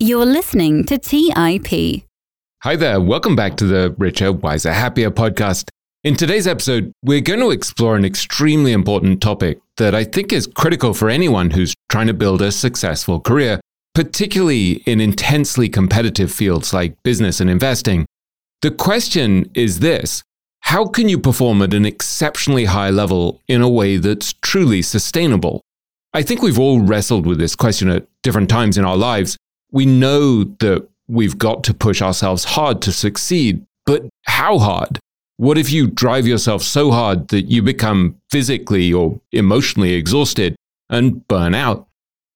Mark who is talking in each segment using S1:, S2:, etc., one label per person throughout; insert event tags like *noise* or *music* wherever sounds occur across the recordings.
S1: You're listening to TIP.
S2: Hi there, welcome back to the Richer, Wiser, Happier podcast. In today's episode, we're going to explore an extremely important topic that I think is critical for anyone who's trying to build a successful career, particularly in intensely competitive fields like business and investing. The question is this How can you perform at an exceptionally high level in a way that's truly sustainable? I think we've all wrestled with this question at different times in our lives. We know that we've got to push ourselves hard to succeed, but how hard? What if you drive yourself so hard that you become physically or emotionally exhausted and burn out?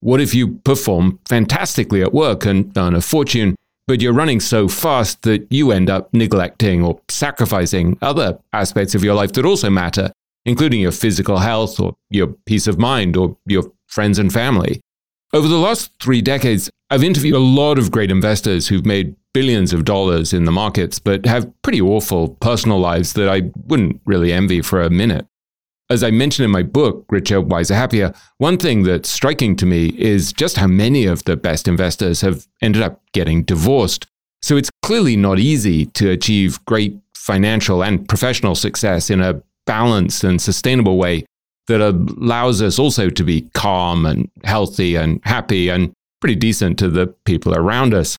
S2: What if you perform fantastically at work and earn a fortune, but you're running so fast that you end up neglecting or sacrificing other aspects of your life that also matter, including your physical health or your peace of mind or your friends and family? Over the last three decades, I've interviewed a lot of great investors who've made billions of dollars in the markets, but have pretty awful personal lives that I wouldn't really envy for a minute. As I mentioned in my book, Richer, Wiser, Happier, one thing that's striking to me is just how many of the best investors have ended up getting divorced. So it's clearly not easy to achieve great financial and professional success in a balanced and sustainable way that allows us also to be calm and healthy and happy and pretty decent to the people around us.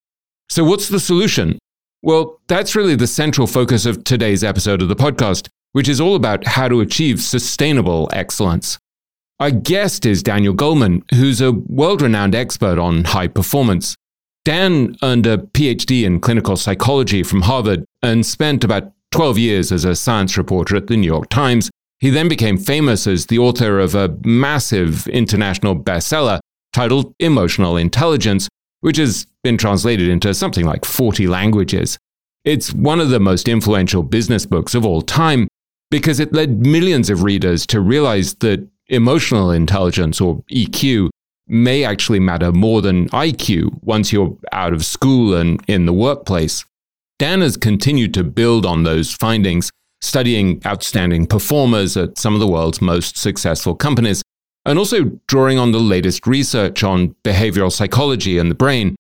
S2: So, what's the solution? Well, that's really the central focus of today's episode of the podcast, which is all about how to achieve sustainable excellence. Our guest is Daniel Goleman, who's a world renowned expert on high performance. Dan earned a PhD in clinical psychology from Harvard and spent about 12 years as a science reporter at the New York Times. He then became famous as the author of a massive international bestseller titled Emotional Intelligence, which has been translated into something like 40 languages. It's one of the most influential business books of all time because it led millions of readers to realize that emotional intelligence, or EQ, may actually matter more than IQ once you're out of school and in the workplace. Dan has continued to build on those findings, studying outstanding performers at some of the world's most successful companies and also drawing on the latest research on behavioral psychology and the brain.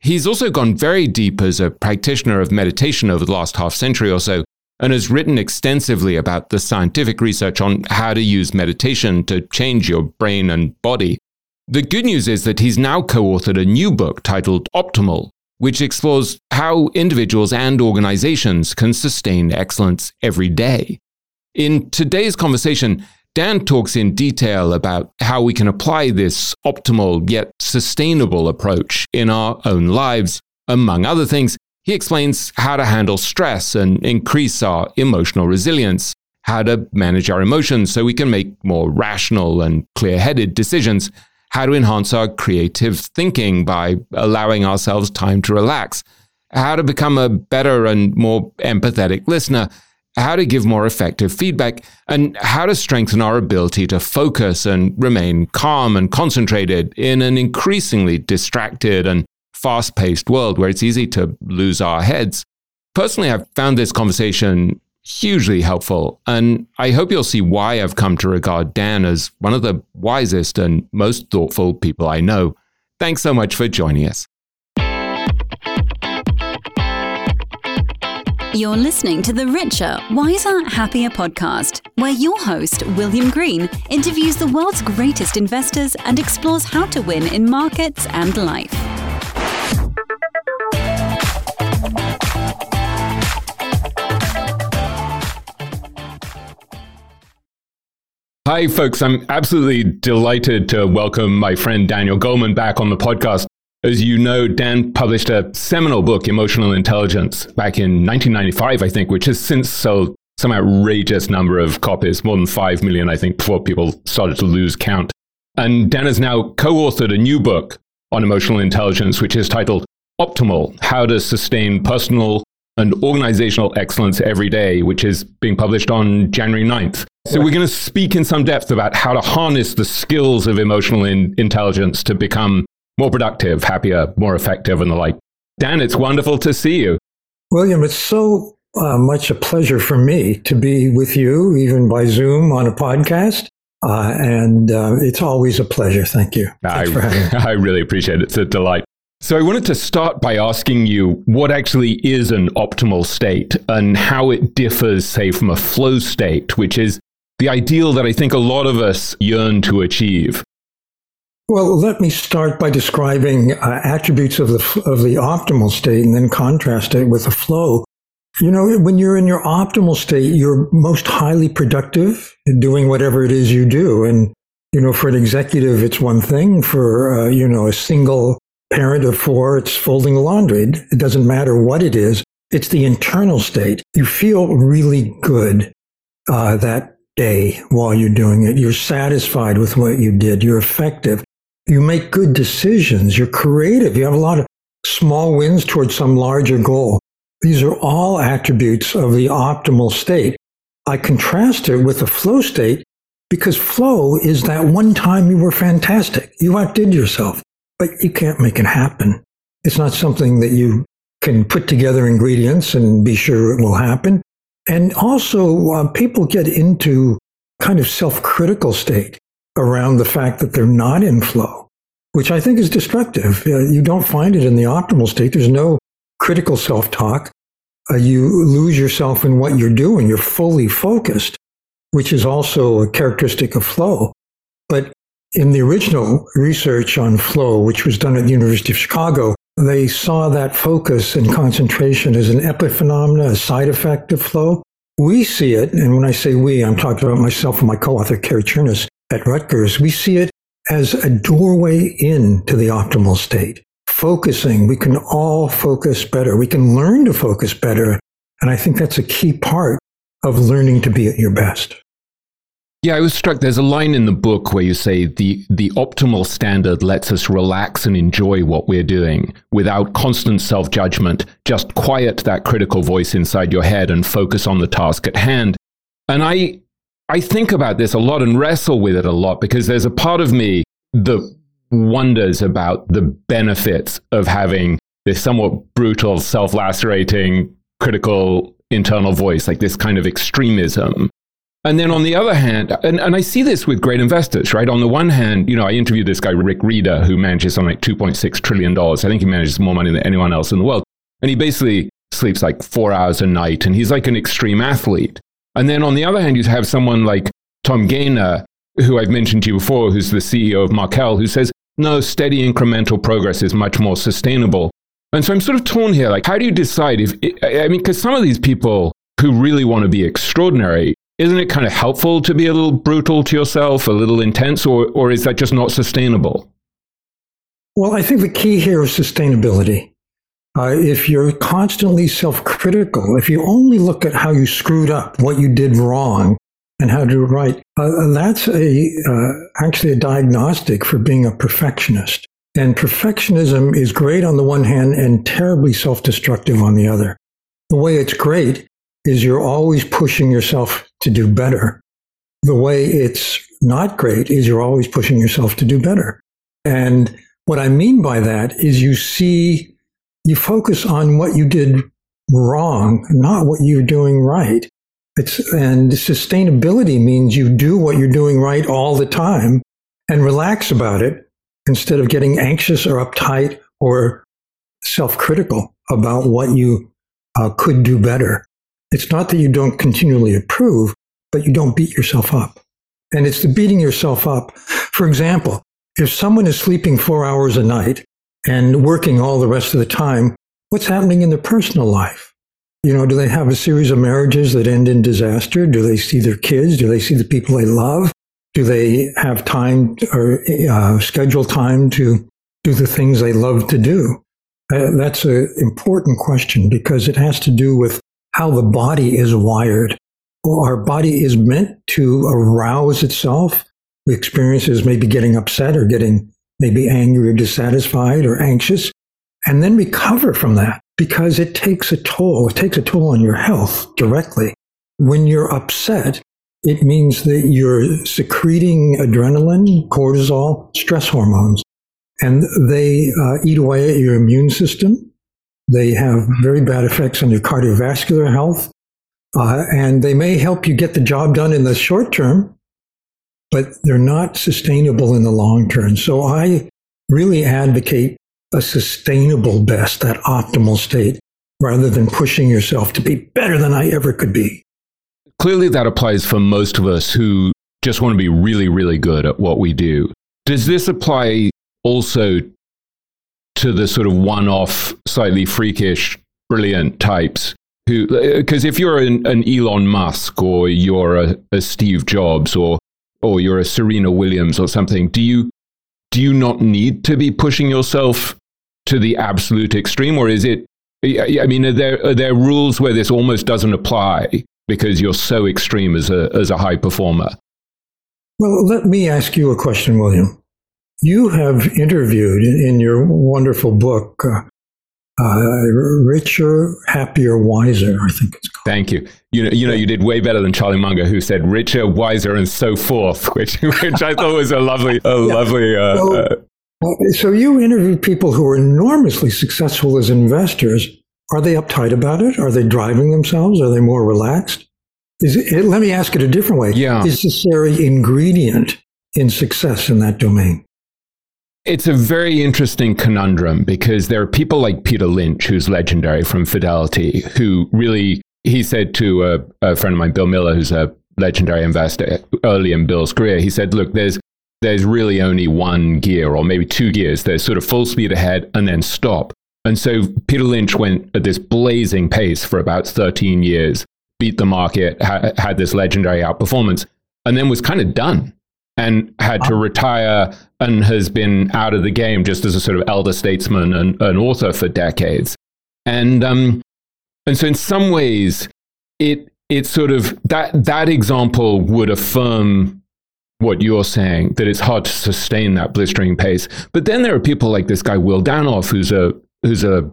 S2: He's also gone very deep as a practitioner of meditation over the last half century or so, and has written extensively about the scientific research on how to use meditation to change your brain and body. The good news is that he's now co authored a new book titled Optimal, which explores how individuals and organizations can sustain excellence every day. In today's conversation, Dan talks in detail about how we can apply this optimal yet sustainable approach in our own lives. Among other things, he explains how to handle stress and increase our emotional resilience, how to manage our emotions so we can make more rational and clear headed decisions, how to enhance our creative thinking by allowing ourselves time to relax, how to become a better and more empathetic listener, how to give more effective feedback, and how to strengthen our ability to focus and remain calm and concentrated in an increasingly distracted and fast paced world where it's easy to lose our heads. Personally, I've found this conversation hugely helpful, and I hope you'll see why I've come to regard Dan as one of the wisest and most thoughtful people I know. Thanks so much for joining us.
S1: You're listening to the Richer, Wiser, Happier podcast, where your host, William Green, interviews the world's greatest investors and explores how to win in markets and life.
S2: Hi, folks. I'm absolutely delighted to welcome my friend Daniel Goleman back on the podcast. As you know, Dan published a seminal book, Emotional Intelligence, back in 1995, I think, which has since sold some outrageous number of copies, more than 5 million, I think, before people started to lose count. And Dan has now co authored a new book on emotional intelligence, which is titled Optimal How to Sustain Personal and Organizational Excellence Every Day, which is being published on January 9th. So, we're going to speak in some depth about how to harness the skills of emotional in- intelligence to become more productive, happier, more effective, and the like. Dan, it's wonderful to see you.
S3: William, it's so uh, much a pleasure for me to be with you, even by Zoom on a podcast. Uh, and uh, it's always a pleasure. Thank you.
S2: I, *laughs* I really appreciate it. It's a delight. So I wanted to start by asking you what actually is an optimal state and how it differs, say, from a flow state, which is the ideal that I think a lot of us yearn to achieve.
S3: Well, let me start by describing uh, attributes of the of the optimal state and then contrast it with the flow. You know, when you're in your optimal state, you're most highly productive doing whatever it is you do. And, you know, for an executive, it's one thing. For, uh, you know, a single parent of four, it's folding laundry. It doesn't matter what it is. It's the internal state. You feel really good uh, that day while you're doing it. You're satisfied with what you did. You're effective. You make good decisions. You're creative. You have a lot of small wins towards some larger goal. These are all attributes of the optimal state. I contrast it with the flow state because flow is that one time you were fantastic. You outdid yourself but you can't make it happen. It's not something that you can put together ingredients and be sure it will happen. And also, uh, people get into kind of self-critical state around the fact that they're not in flow, which I think is destructive. Uh, you don't find it in the optimal state. There's no critical self-talk. Uh, you lose yourself in what you're doing. You're fully focused, which is also a characteristic of flow. But in the original research on flow, which was done at the University of Chicago, they saw that focus and concentration as an epiphenomena, a side effect of flow. We see it, and when I say we, I'm talking about myself and my co-author, Carey Cherniss at Rutgers. We see it as a doorway into the optimal state. Focusing, we can all focus better. We can learn to focus better. And I think that's a key part of learning to be at your best.
S2: Yeah, I was struck. There's a line in the book where you say the the optimal standard lets us relax and enjoy what we're doing without constant self judgment. Just quiet that critical voice inside your head and focus on the task at hand. And I I think about this a lot and wrestle with it a lot because there's a part of me that wonders about the benefits of having this somewhat brutal, self lacerating, critical internal voice, like this kind of extremism and then on the other hand, and, and I see this with great investors, right? On the one hand, you know, I interviewed this guy, Rick Rieder, who manages something like $2.6 trillion. I think he manages more money than anyone else in the world. And he basically sleeps like four hours a night and he's like an extreme athlete. And then on the other hand, you have someone like Tom Gayner, who I've mentioned to you before, who's the CEO of Markel, who says, no, steady incremental progress is much more sustainable. And so I'm sort of torn here. Like, how do you decide if, I mean, because some of these people who really want to be extraordinary isn't it kind of helpful to be a little brutal to yourself, a little intense, or, or is that just not sustainable?
S3: Well, I think the key here is sustainability. Uh, if you're constantly self critical, if you only look at how you screwed up, what you did wrong, and how to it right, uh, that's a, uh, actually a diagnostic for being a perfectionist. And perfectionism is great on the one hand and terribly self destructive on the other. The way it's great is you're always pushing yourself to do better. The way it's not great is you're always pushing yourself to do better. And what I mean by that is you see, you focus on what you did wrong, not what you're doing right. It's, and sustainability means you do what you're doing right all the time and relax about it instead of getting anxious or uptight or self critical about what you uh, could do better. It's not that you don't continually improve, but you don't beat yourself up. And it's the beating yourself up. For example, if someone is sleeping four hours a night and working all the rest of the time, what's happening in their personal life? You know, do they have a series of marriages that end in disaster? Do they see their kids? Do they see the people they love? Do they have time or uh, schedule time to do the things they love to do? Uh, that's an important question because it has to do with how the body is wired. Our body is meant to arouse itself. We experience is maybe getting upset or getting maybe angry or dissatisfied or anxious, and then recover from that because it takes a toll. It takes a toll on your health directly. When you're upset, it means that you're secreting adrenaline, cortisol, stress hormones, and they uh, eat away at your immune system. They have very bad effects on your cardiovascular health. Uh, and they may help you get the job done in the short term, but they're not sustainable in the long term. So I really advocate a sustainable best, that optimal state, rather than pushing yourself to be better than I ever could be.
S2: Clearly, that applies for most of us who just want to be really, really good at what we do. Does this apply also to the sort of one off, slightly freakish, brilliant types who, uh, because if you're an, an, Elon Musk or you're a, a Steve Jobs or or you're a Serena Williams or something, do you do you not need to be pushing yourself to the absolute extreme, or is it? I mean, are there are there rules where this almost doesn't apply because you're so extreme as a as a high performer?
S3: Well, let me ask you a question, William. You have interviewed in your wonderful book, uh, uh, richer, happier, wiser. I think it's called.
S2: Thank you. You know, you know, you did way better than Charlie Munger, who said richer, wiser, and so forth, *laughs* which which I thought was a lovely, a yeah. lovely. Uh,
S3: so, uh, so you interviewed people who are enormously successful as investors. Are they uptight about it? Are they driving themselves? Are they more relaxed? It, let me ask it a different way.
S2: Yeah.
S3: Is this necessary ingredient in success in that domain?
S2: It's a very interesting conundrum because there are people like Peter Lynch, who's legendary from Fidelity, who really, he said to a, a friend of mine, Bill Miller, who's a legendary investor early in Bill's career, he said, look, there's, there's really only one gear or maybe two gears. There's sort of full speed ahead and then stop. And so Peter Lynch went at this blazing pace for about 13 years, beat the market, ha- had this legendary outperformance, and then was kind of done and had to retire and has been out of the game just as a sort of elder statesman and an author for decades. And um, and so in some ways, it it sort of that that example would affirm what you're saying that it's hard to sustain that blistering pace. But then there are people like this guy Will Danoff, who's a who's a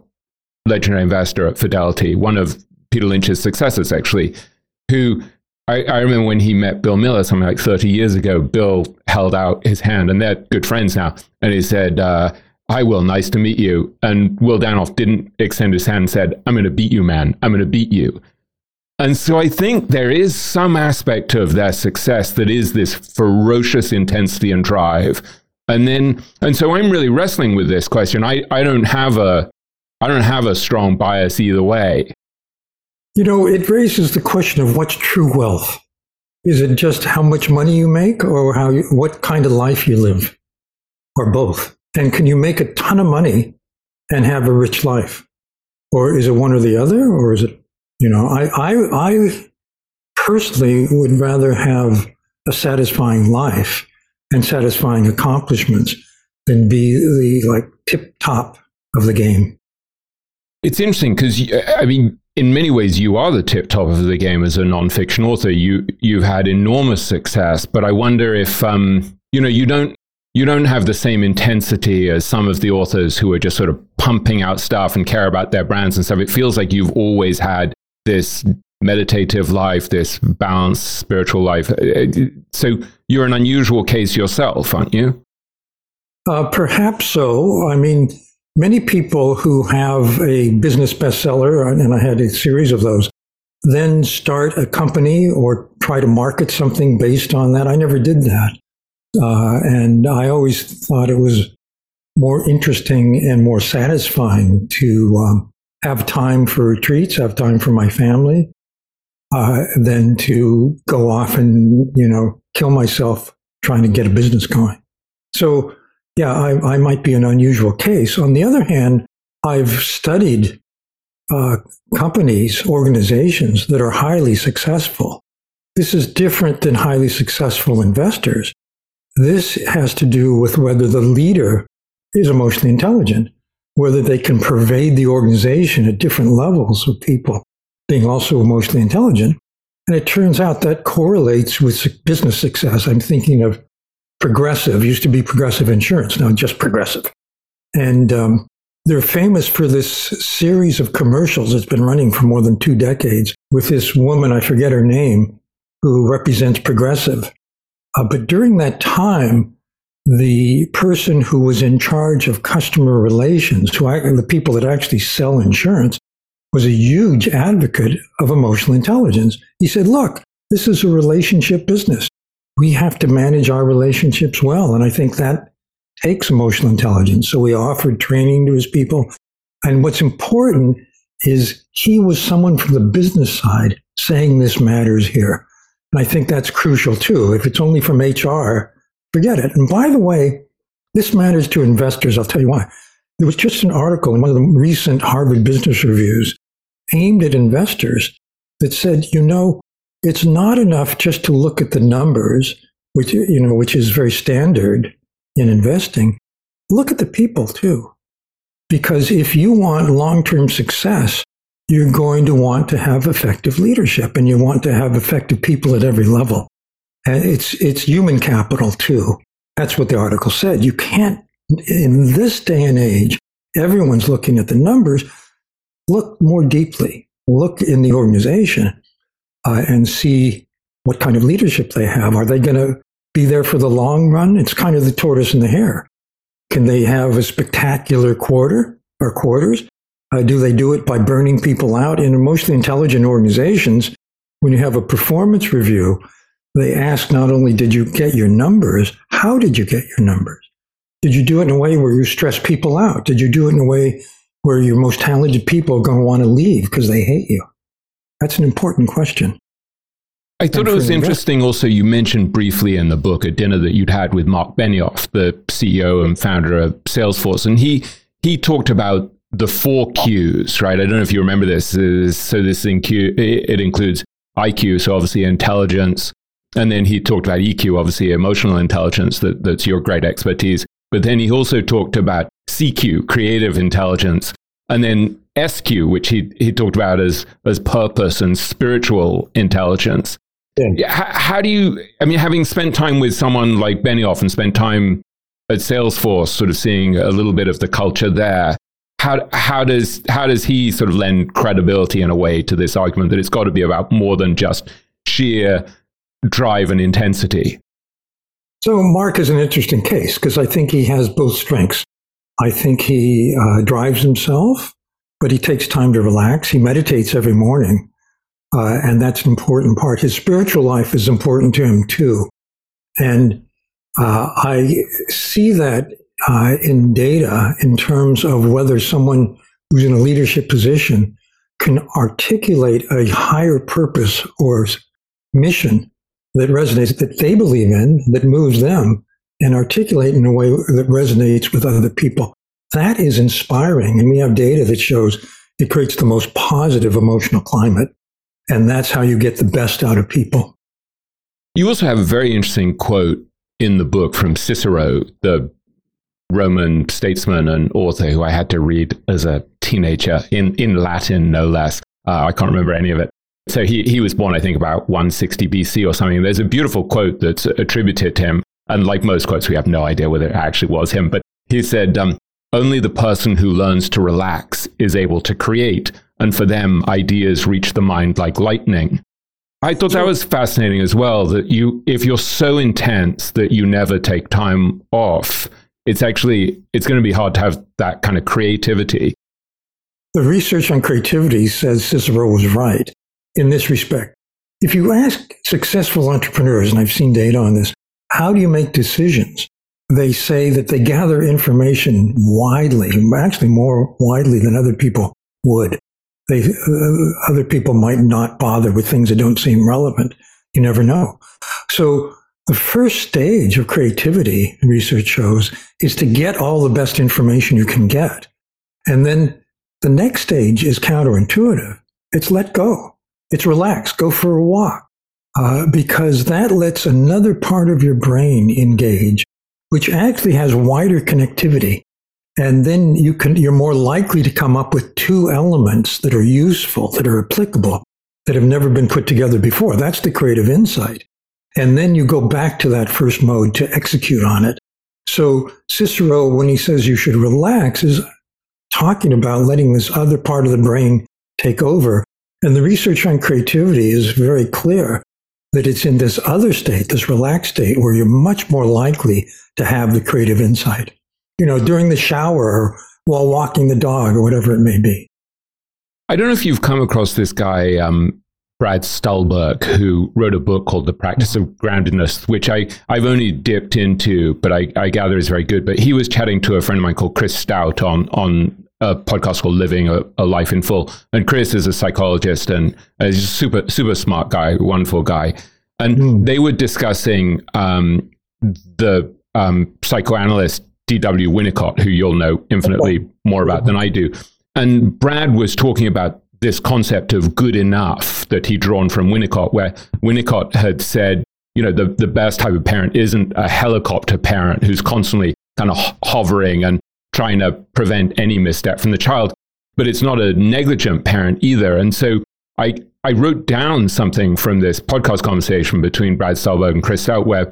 S2: legendary investor at Fidelity, one of Peter Lynch's successors actually, who I, I, remember when he met Bill Miller something like 30 years ago, Bill held out his hand, and they're good friends now. And he said, uh, Hi, Will, nice to meet you. And Will Danoff didn't extend his hand and said, I'm going to beat you, man. I'm going to beat you. And so I think there is some aspect of their success that is this ferocious intensity and drive. And then, and so I'm really wrestling with this question. I, I don't have a, I don't have a strong bias either way.
S3: You know, it raises the question of what's true wealth. Is it just how much money you make or how you, what kind of life you live or both? And can you make a ton of money and have a rich life? Or is it one or the other? Or is it, you know, I, I, I personally would rather have a satisfying life and satisfying accomplishments than be the like tip top of the game.
S2: It's interesting because, I mean, in many ways, you are the tip top of the game as a nonfiction author. You you've had enormous success, but I wonder if um, you know you don't you don't have the same intensity as some of the authors who are just sort of pumping out stuff and care about their brands and stuff. It feels like you've always had this meditative life, this balanced spiritual life. Uh, so you're an unusual case yourself, aren't you?
S3: Uh, perhaps so. I mean, Many people who have a business bestseller, and I had a series of those, then start a company or try to market something based on that. I never did that. Uh, and I always thought it was more interesting and more satisfying to um, have time for retreats, have time for my family, uh, than to go off and, you know, kill myself trying to get a business going. So yeah, I, I might be an unusual case. On the other hand, I've studied uh, companies, organizations that are highly successful. This is different than highly successful investors. This has to do with whether the leader is emotionally intelligent, whether they can pervade the organization at different levels of people being also emotionally intelligent. And it turns out that correlates with business success. I'm thinking of Progressive used to be Progressive Insurance, now just Progressive. And um, they're famous for this series of commercials that's been running for more than two decades with this woman, I forget her name, who represents Progressive. Uh, but during that time, the person who was in charge of customer relations, who I, the people that actually sell insurance, was a huge advocate of emotional intelligence. He said, look, this is a relationship business we have to manage our relationships well. And I think that takes emotional intelligence. So we offered training to his people. And what's important is he was someone from the business side saying this matters here. And I think that's crucial too. If it's only from HR, forget it. And by the way, this matters to investors. I'll tell you why. There was just an article in one of the recent Harvard Business Reviews aimed at investors that said, you know, it's not enough just to look at the numbers, which, you know, which is very standard in investing. Look at the people too. Because if you want long term success, you're going to want to have effective leadership and you want to have effective people at every level. And it's, it's human capital too. That's what the article said. You can't, in this day and age, everyone's looking at the numbers. Look more deeply. Look in the organization uh, and see what kind of leadership they have. Are they going to be there for the long run? It's kind of the tortoise and the hare. Can they have a spectacular quarter or quarters? Uh, do they do it by burning people out? In emotionally intelligent organizations, when you have a performance review, they ask not only did you get your numbers, how did you get your numbers? Did you do it in a way where you stress people out? Did you do it in a way where your most talented people are going to want to leave because they hate you? That's an important question.
S2: I thought it was interesting also you mentioned briefly in the book a dinner that you'd had with Mark Benioff, the CEO and founder of Salesforce, and he he talked about the four Qs, right? I don't know if you remember this. Uh, so this in Q, it includes IQ, so obviously intelligence, and then he talked about EQ, obviously emotional intelligence, that, that's your great expertise. But then he also talked about CQ, creative intelligence, and then SQ, which he, he talked about as, as purpose and spiritual intelligence. Yeah. How, how, do you, I mean, having spent time with someone like Benioff and spent time at Salesforce, sort of seeing a little bit of the culture there, how, how, does, how does he sort of lend credibility in a way to this argument that it's got to be about more than just sheer drive and intensity?
S3: So, Mark is an interesting case because I think he has both strengths. I think he uh, drives himself, but he takes time to relax. He meditates every morning, uh, and that's an important part. His spiritual life is important to him too. And uh, I see that uh, in data in terms of whether someone who's in a leadership position can articulate a higher purpose or mission that resonates, that they believe in, that moves them, and articulate in a way that resonates with other people. That is inspiring. And we have data that shows it creates the most positive emotional climate. And that's how you get the best out of people.
S2: You also have a very interesting quote in the book from Cicero, the Roman statesman and author who I had to read as a teenager in, in Latin, no less. Uh, I can't remember any of it. So he, he was born, I think, about 160 BC or something. There's a beautiful quote that's attributed to him. And like most quotes, we have no idea whether it actually was him. But he said, um, Only the person who learns to relax is able to create. And for them, ideas reach the mind like lightning. I thought that was fascinating as well. That you, if you're so intense that you never take time off, it's actually it's going to be hard to have that kind of creativity.
S3: The research on creativity says Cicero was right in this respect. If you ask successful entrepreneurs, and I've seen data on this, how do you make decisions? They say that they gather information widely, actually more widely than other people would. They, uh, other people might not bother with things that don't seem relevant. You never know. So the first stage of creativity, research shows, is to get all the best information you can get. And then the next stage is counterintuitive. It's let go. It's relax, go for a walk, uh, because that lets another part of your brain engage, which actually has wider connectivity. And then you can, you're more likely to come up with two elements that are useful, that are applicable, that have never been put together before. That's the creative insight. And then you go back to that first mode to execute on it. So Cicero, when he says you should relax, is talking about letting this other part of the brain take over and the research on creativity is very clear that it's in this other state, this relaxed state, where you're much more likely to have the creative insight. You know, during the shower or while walking the dog or whatever it may be.
S2: I don't know if you've come across this guy, um, Brad Stulberg, who wrote a book called The Practice of Groundedness, which I, I've only dipped into, but I, I gather is very good. But he was chatting to a friend of mine called Chris Stout on, on a podcast called Living a, a Life in Full. And Chris is a psychologist and a super, super smart guy, wonderful guy. And mm. they were discussing um, the um, psychoanalyst D.W. Winnicott, who you'll know infinitely more about than I do. And Brad was talking about this concept of good enough that he'd drawn from Winnicott, where Winnicott had said, you know, the, the best type of parent isn't a helicopter parent who's constantly kind of hovering and trying to prevent any misstep from the child, but it's not a negligent parent either. And so I, I wrote down something from this podcast conversation between Brad Stulberg and Chris Stout where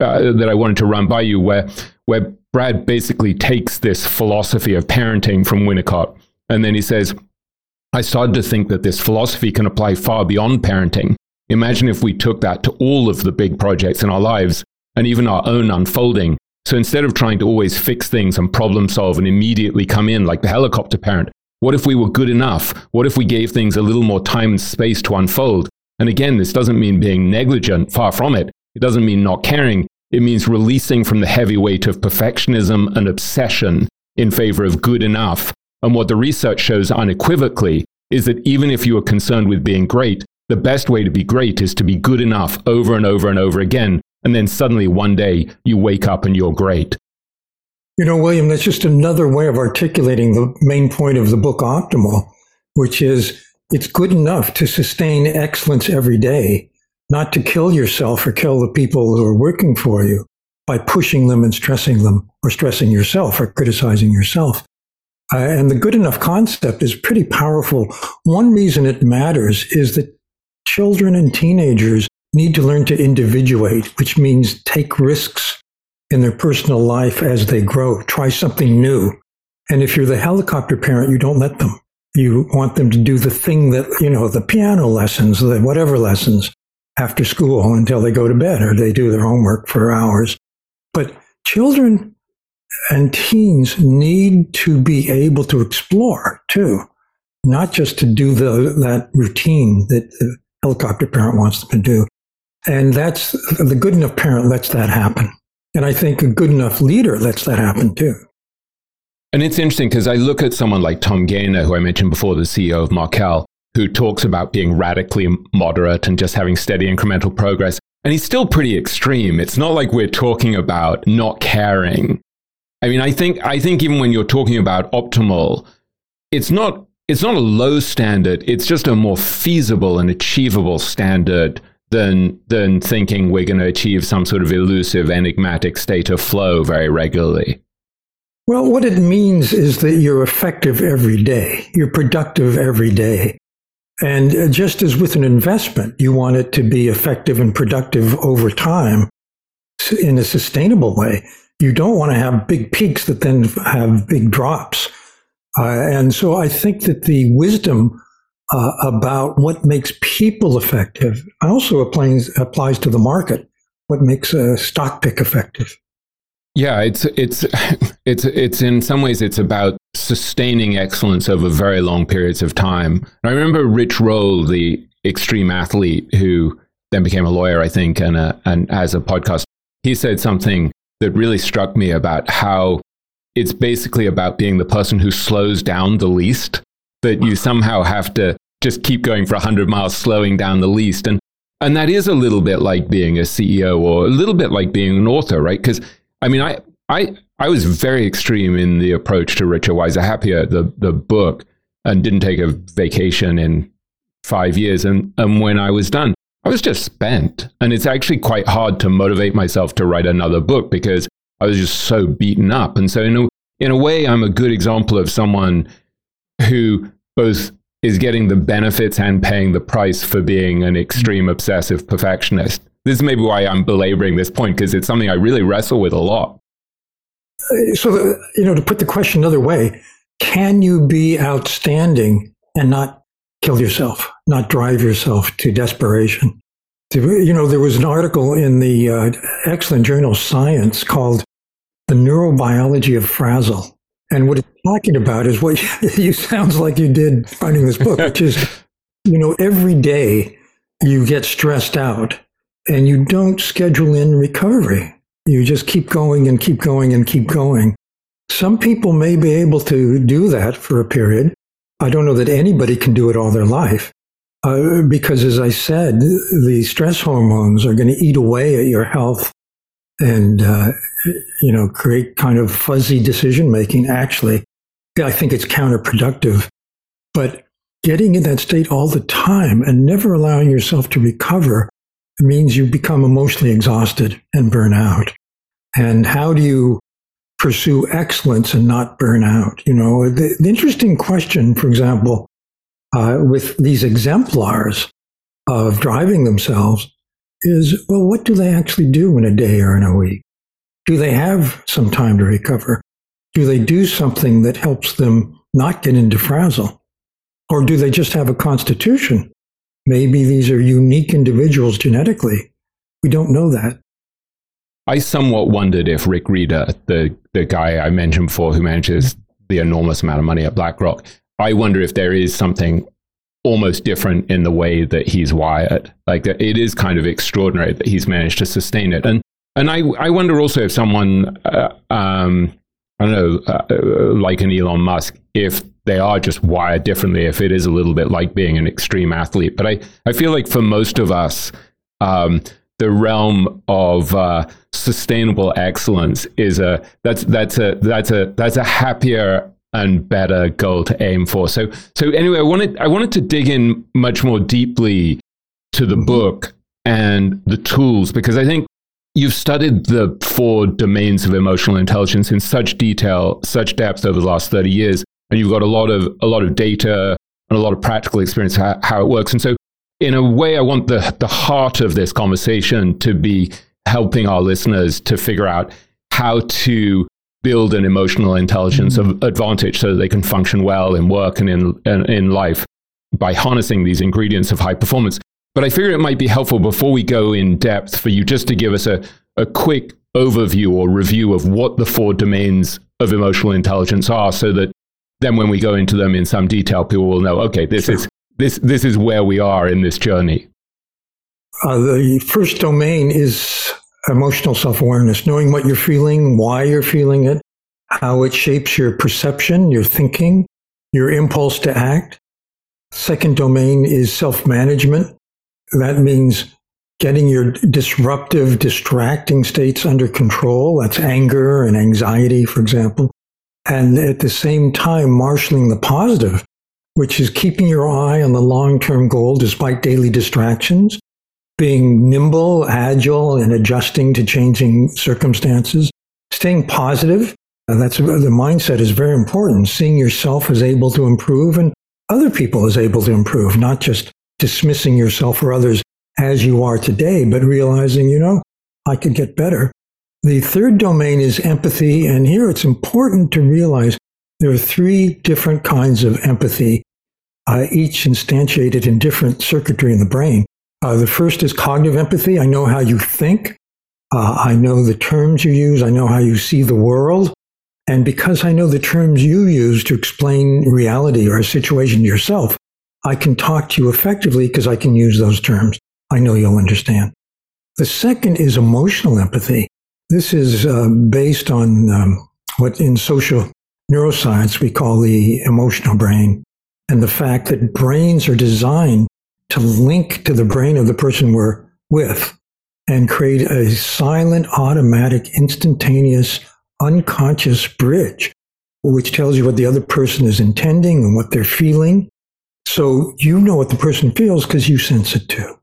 S2: uh, that I wanted to run by you, where where Brad basically takes this philosophy of parenting from Winnicott, and then he says, I started to think that this philosophy can apply far beyond parenting. Imagine if we took that to all of the big projects in our lives and even our own unfolding. So instead of trying to always fix things and problem solve and immediately come in like the helicopter parent, what if we were good enough? What if we gave things a little more time and space to unfold? And again, this doesn't mean being negligent, far from it. It doesn't mean not caring. It means releasing from the heavy weight of perfectionism and obsession in favor of good enough and what the research shows unequivocally is that even if you are concerned with being great, the best way to be great is to be good enough over and over and over again. And then suddenly one day you wake up and you're great.
S3: You know, William, that's just another way of articulating the main point of the book Optimal, which is it's good enough to sustain excellence every day, not to kill yourself or kill the people who are working for you by pushing them and stressing them or stressing yourself or criticizing yourself. Uh, and the good enough concept is pretty powerful. One reason it matters is that children and teenagers need to learn to individuate, which means take risks in their personal life as they grow, try something new. And if you're the helicopter parent, you don't let them. You want them to do the thing that, you know, the piano lessons, the whatever lessons after school until they go to bed or they do their homework for hours. But children and teens need to be able to explore too, not just to do the, that routine that the helicopter parent wants them to do. And that's the good enough parent lets that happen. And I think a good enough leader lets that happen too.
S2: And it's interesting because I look at someone like Tom Gayner, who I mentioned before, the CEO of Markel, who talks about being radically moderate and just having steady incremental progress. And he's still pretty extreme. It's not like we're talking about not caring I mean, I think I think even when you're talking about optimal, it's not it's not a low standard. It's just a more feasible and achievable standard than than thinking we're going to achieve some sort of elusive, enigmatic state of flow very regularly.
S3: Well, what it means is that you're effective every day. You're productive every day. And just as with an investment, you want it to be effective and productive over time in a sustainable way you don't want to have big peaks that then have big drops. Uh, and so I think that the wisdom uh, about what makes people effective also applies, applies to the market. What makes a stock pick effective?
S2: Yeah, it's it's *laughs* it's it's in some ways it's about sustaining excellence over very long periods of time. I remember Rich Roll, the extreme athlete who then became a lawyer, I think, and a, and as a podcast, he said something that really struck me about how it's basically about being the person who slows down the least, that you somehow have to just keep going for 100 miles, slowing down the least. And, and that is a little bit like being a CEO or a little bit like being an author, right? Because, I mean, I, I, I was very extreme in the approach to Richer, Wiser, Happier, the, the book, and didn't take a vacation in five years. And, and when I was done, I was just spent. And it's actually quite hard to motivate myself to write another book because I was just so beaten up. And so, in a, in a way, I'm a good example of someone who both is getting the benefits and paying the price for being an extreme obsessive perfectionist. This is maybe why I'm belaboring this point because it's something I really wrestle with a lot.
S3: So, you know, to put the question another way, can you be outstanding and not kill yourself, not drive yourself to desperation. You know, there was an article in the uh, excellent journal Science called The Neurobiology of Frazzle. And what it's talking about is what *laughs* you sounds like you did writing this book, which is, you know, every day you get stressed out and you don't schedule in recovery. You just keep going and keep going and keep going. Some people may be able to do that for a period. I don't know that anybody can do it all their life. Uh, because as I said, the stress hormones are going to eat away at your health and, uh, you know, create kind of fuzzy decision making. Actually, I think it's counterproductive. But getting in that state all the time and never allowing yourself to recover means you become emotionally exhausted and burn out. And how do you pursue excellence and not burn out? You know, the, the interesting question, for example, uh, with these exemplars of driving themselves is, well, what do they actually do in a day or in a week? Do they have some time to recover? Do they do something that helps them not get into frazzle? Or do they just have a constitution? Maybe these are unique individuals genetically. We don't know that.
S2: I somewhat wondered if Rick Rieder, the, the guy I mentioned before who manages the enormous amount of money at BlackRock, I wonder if there is something almost different in the way that he's wired. Like it is kind of extraordinary that he's managed to sustain it. And and I I wonder also if someone uh, um, I don't know uh, like an Elon Musk if they are just wired differently if it is a little bit like being an extreme athlete. But I I feel like for most of us. Um, the realm of uh, sustainable excellence is a that's that's a that's a that's a happier and better goal to aim for. So, so anyway, I wanted I wanted to dig in much more deeply to the book and the tools because I think you've studied the four domains of emotional intelligence in such detail, such depth over the last thirty years, and you've got a lot of a lot of data and a lot of practical experience how, how it works. And so, in a way, I want the the heart of this conversation to be helping our listeners to figure out how to build an emotional intelligence mm-hmm. of advantage so that they can function well in work and in, in, in life by harnessing these ingredients of high performance. But I figure it might be helpful before we go in depth for you just to give us a, a quick overview or review of what the four domains of emotional intelligence are so that then when we go into them in some detail, people will know, okay, this sure. is this this is where we are in this journey.
S3: Uh, the first domain is emotional self awareness, knowing what you're feeling, why you're feeling it, how it shapes your perception, your thinking, your impulse to act. Second domain is self management. That means getting your disruptive, distracting states under control. That's anger and anxiety, for example. And at the same time, marshaling the positive, which is keeping your eye on the long term goal despite daily distractions being nimble, agile, and adjusting to changing circumstances, staying positive. Uh, that's the mindset is very important. Seeing yourself as able to improve and other people as able to improve, not just dismissing yourself or others as you are today, but realizing, you know, I could get better. The third domain is empathy. And here it's important to realize there are three different kinds of empathy, uh, each instantiated in different circuitry in the brain. Uh, the first is cognitive empathy. I know how you think. Uh, I know the terms you use. I know how you see the world. And because I know the terms you use to explain reality or a situation yourself, I can talk to you effectively because I can use those terms. I know you'll understand. The second is emotional empathy. This is uh, based on um, what in social neuroscience we call the emotional brain and the fact that brains are designed to link to the brain of the person we're with and create a silent, automatic, instantaneous, unconscious bridge, which tells you what the other person is intending and what they're feeling. So you know what the person feels because you sense it too.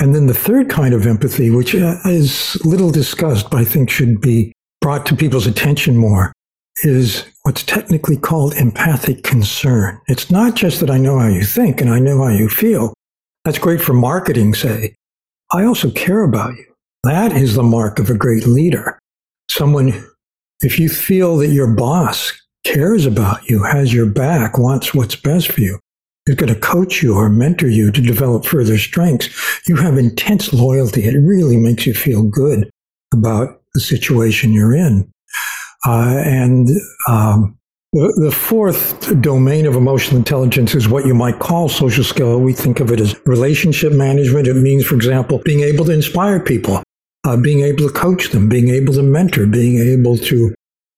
S3: And then the third kind of empathy, which uh, is little discussed, but I think should be brought to people's attention more, is what's technically called empathic concern. It's not just that I know how you think and I know how you feel, that's great for marketing, say. I also care about you. That is the mark of a great leader. Someone, if you feel that your boss cares about you, has your back, wants what's best for you, is going to coach you or mentor you to develop further strengths, you have intense loyalty. It really makes you feel good about the situation you're in. Uh, and um, The, fourth domain of emotional intelligence is what you might call social skill. We think of it as relationship management. It means, for example, being able to inspire people, uh, being able to coach them, being able to mentor, being able to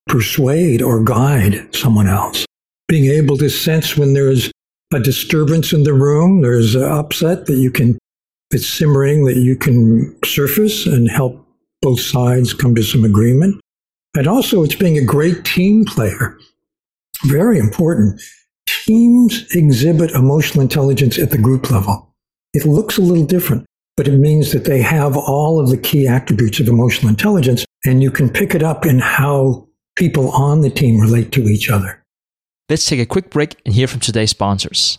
S3: persuade or guide someone else, being able to sense when there's a disturbance in the room, there's an upset that you can, it's simmering, that you can surface and help both sides come to some agreement. And also, it's being a great team player very important. Teams exhibit emotional intelligence at the group level. It looks a little different, but it means that they have all of the key attributes of emotional intelligence, and you can pick it up in how people on the team relate to each other.
S4: Let's take a quick break and hear from today's sponsors.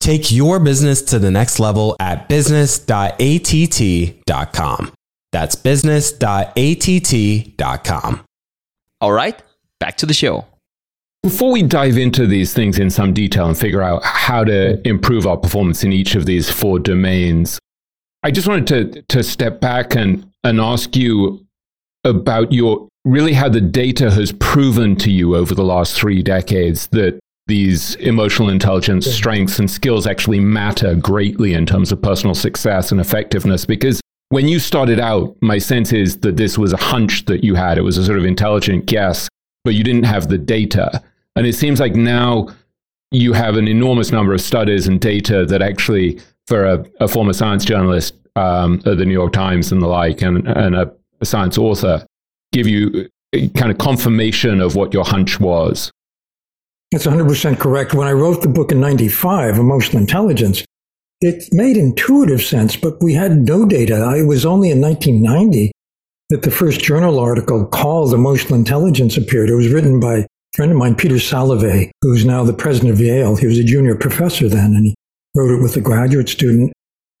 S5: Take your business to the next level at business.att.com. That's business.att.com.
S4: All right, back to the show.
S2: Before we dive into these things in some detail and figure out how to improve our performance in each of these four domains, I just wanted to, to step back and, and ask you about your really how the data has proven to you over the last three decades that these emotional intelligence strengths and skills actually matter greatly in terms of personal success and effectiveness. Because when you started out my sense is that this was a hunch that you had. It was a sort of intelligent guess but you didn't have the data. And it seems like now you have an enormous number of studies and data that actually for a, a former science journalist um, at the new york times and the like and, and a, a science author give you kind of confirmation of what your hunch was
S3: that's 100% correct. When I wrote the book in 95, Emotional Intelligence, it made intuitive sense, but we had no data. It was only in 1990 that the first journal article called Emotional Intelligence appeared. It was written by a friend of mine, Peter Salovey, who's now the president of Yale. He was a junior professor then, and he wrote it with a graduate student.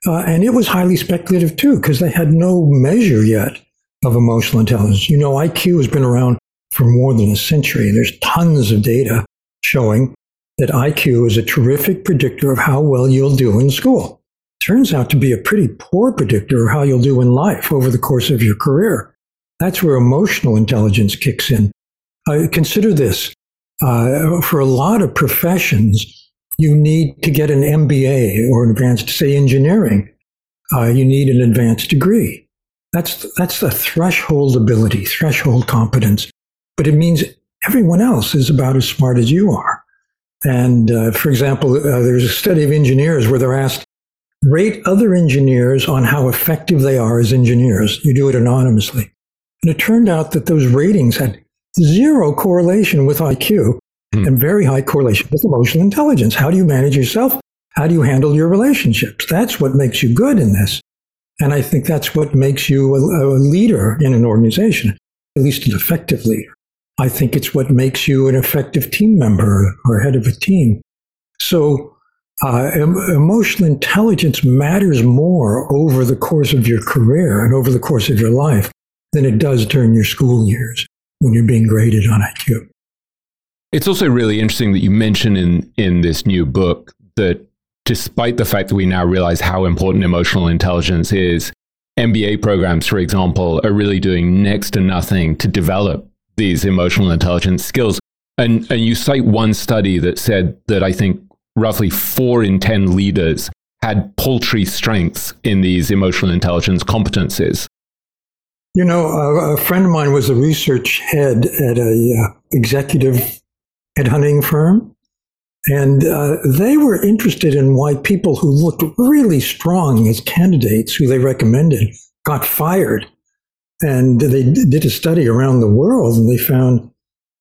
S3: Uh, and it was highly speculative too, because they had no measure yet of emotional intelligence. You know, IQ has been around for more than a century. There's tons of data showing that IQ is a terrific predictor of how well you'll do in school. Turns out to be a pretty poor predictor of how you'll do in life over the course of your career. That's where emotional intelligence kicks in. Uh, consider this. Uh, for a lot of professions, you need to get an MBA or an advanced, say, engineering. Uh, you need an advanced degree. That's, that's a threshold ability, threshold competence. But it means everyone else is about as smart as you are. And uh, for example, uh, there's a study of engineers where they're asked, rate other engineers on how effective they are as engineers. You do it anonymously. And it turned out that those ratings had zero correlation with IQ mm. and very high correlation with emotional intelligence. How do you manage yourself? how do you handle your relationships? That's what makes you good in this. And I think that's what makes you a, a leader in an organization, at least an effective leader. I think it's what makes you an effective team member or head of a team. So uh, em- emotional intelligence matters more over the course of your career and over the course of your life than it does during your school years when you're being graded on IQ.
S2: It's also really interesting that you mention in, in this new book that despite the fact that we now realize how important emotional intelligence is, MBA programs, for example, are really doing next to nothing to develop these emotional intelligence skills. And, and you cite one study that said that I think roughly four in 10 leaders had paltry strengths in these emotional intelligence competencies.
S3: You know, a, a friend of mine was a research head at a uh, executive headhunting firm, and uh, they were interested in why people who looked really strong as candidates, who they recommended, got fired. And they did a study around the world, and they found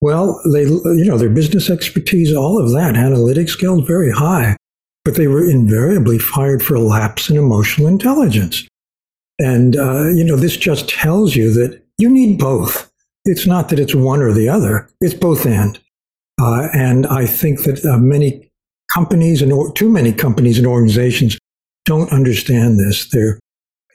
S3: well, they, you know, their business expertise, all of that, analytic skills, very high, but they were invariably fired for a lapse in emotional intelligence. And, uh, you know, this just tells you that you need both. It's not that it's one or the other, it's both and. Uh, and I think that uh, many companies and or, too many companies and organizations don't understand this. They're,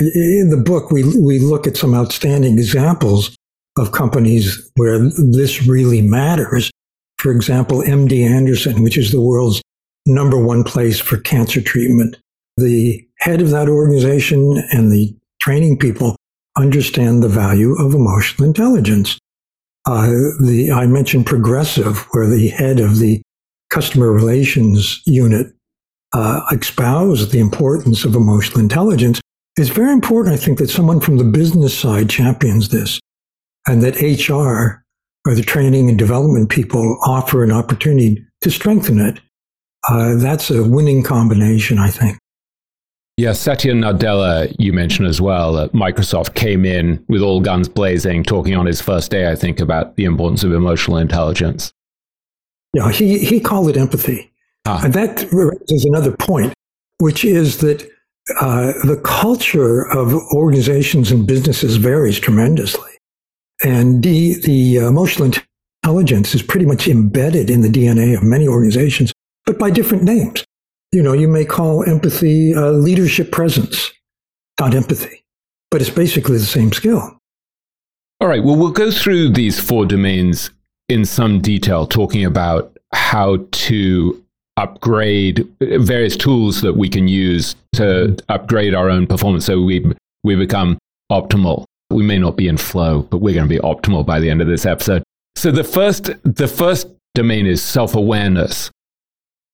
S3: in the book, we, we look at some outstanding examples of companies where this really matters. For example, MD Anderson, which is the world's number one place for cancer treatment. The head of that organization and the training people understand the value of emotional intelligence. Uh, the, I mentioned Progressive, where the head of the customer relations unit uh, espoused the importance of emotional intelligence. It's very important, I think, that someone from the business side champions this and that HR or the training and development people offer an opportunity to strengthen it. Uh, that's a winning combination, I think.
S2: Yeah, Satya Nadella, you mentioned as well, that Microsoft came in with all guns blazing, talking on his first day, I think, about the importance of emotional intelligence.
S3: Yeah, he, he called it empathy. Ah. And that raises another point, which is that uh, the culture of organizations and businesses varies tremendously. And the, the emotional intelligence is pretty much embedded in the DNA of many organizations, but by different names. You know, you may call empathy uh, leadership presence, not empathy, but it's basically the same skill.
S2: All right. Well, we'll go through these four domains in some detail, talking about how to upgrade various tools that we can use to upgrade our own performance so we, we become optimal. We may not be in flow, but we're going to be optimal by the end of this episode. So the first, the first domain is self-awareness.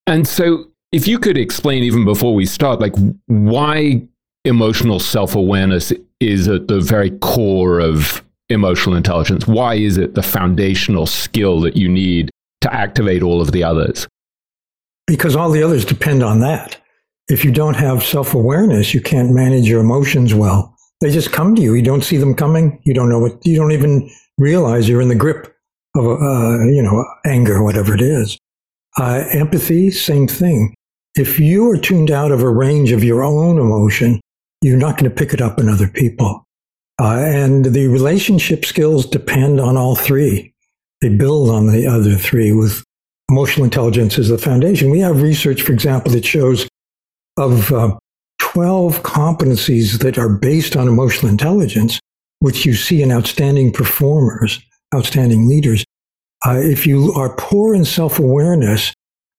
S2: And so if you could explain even before we start, like why emotional self-awareness is at the very core of emotional intelligence. Why is it the foundational skill that you need to activate all of the others?
S3: Because all the others depend on that. If you don't have self awareness, you can't manage your emotions well. They just come to you. You don't see them coming. You don't know what, you don't even realize you're in the grip of, uh, you know, anger, whatever it is. Uh, empathy, same thing. If you are tuned out of a range of your own emotion, you're not going to pick it up in other people. Uh, and the relationship skills depend on all three. They build on the other three with emotional intelligence is the foundation. We have research, for example, that shows of uh, 12 competencies that are based on emotional intelligence, which you see in outstanding performers, outstanding leaders. Uh, if you are poor in self awareness,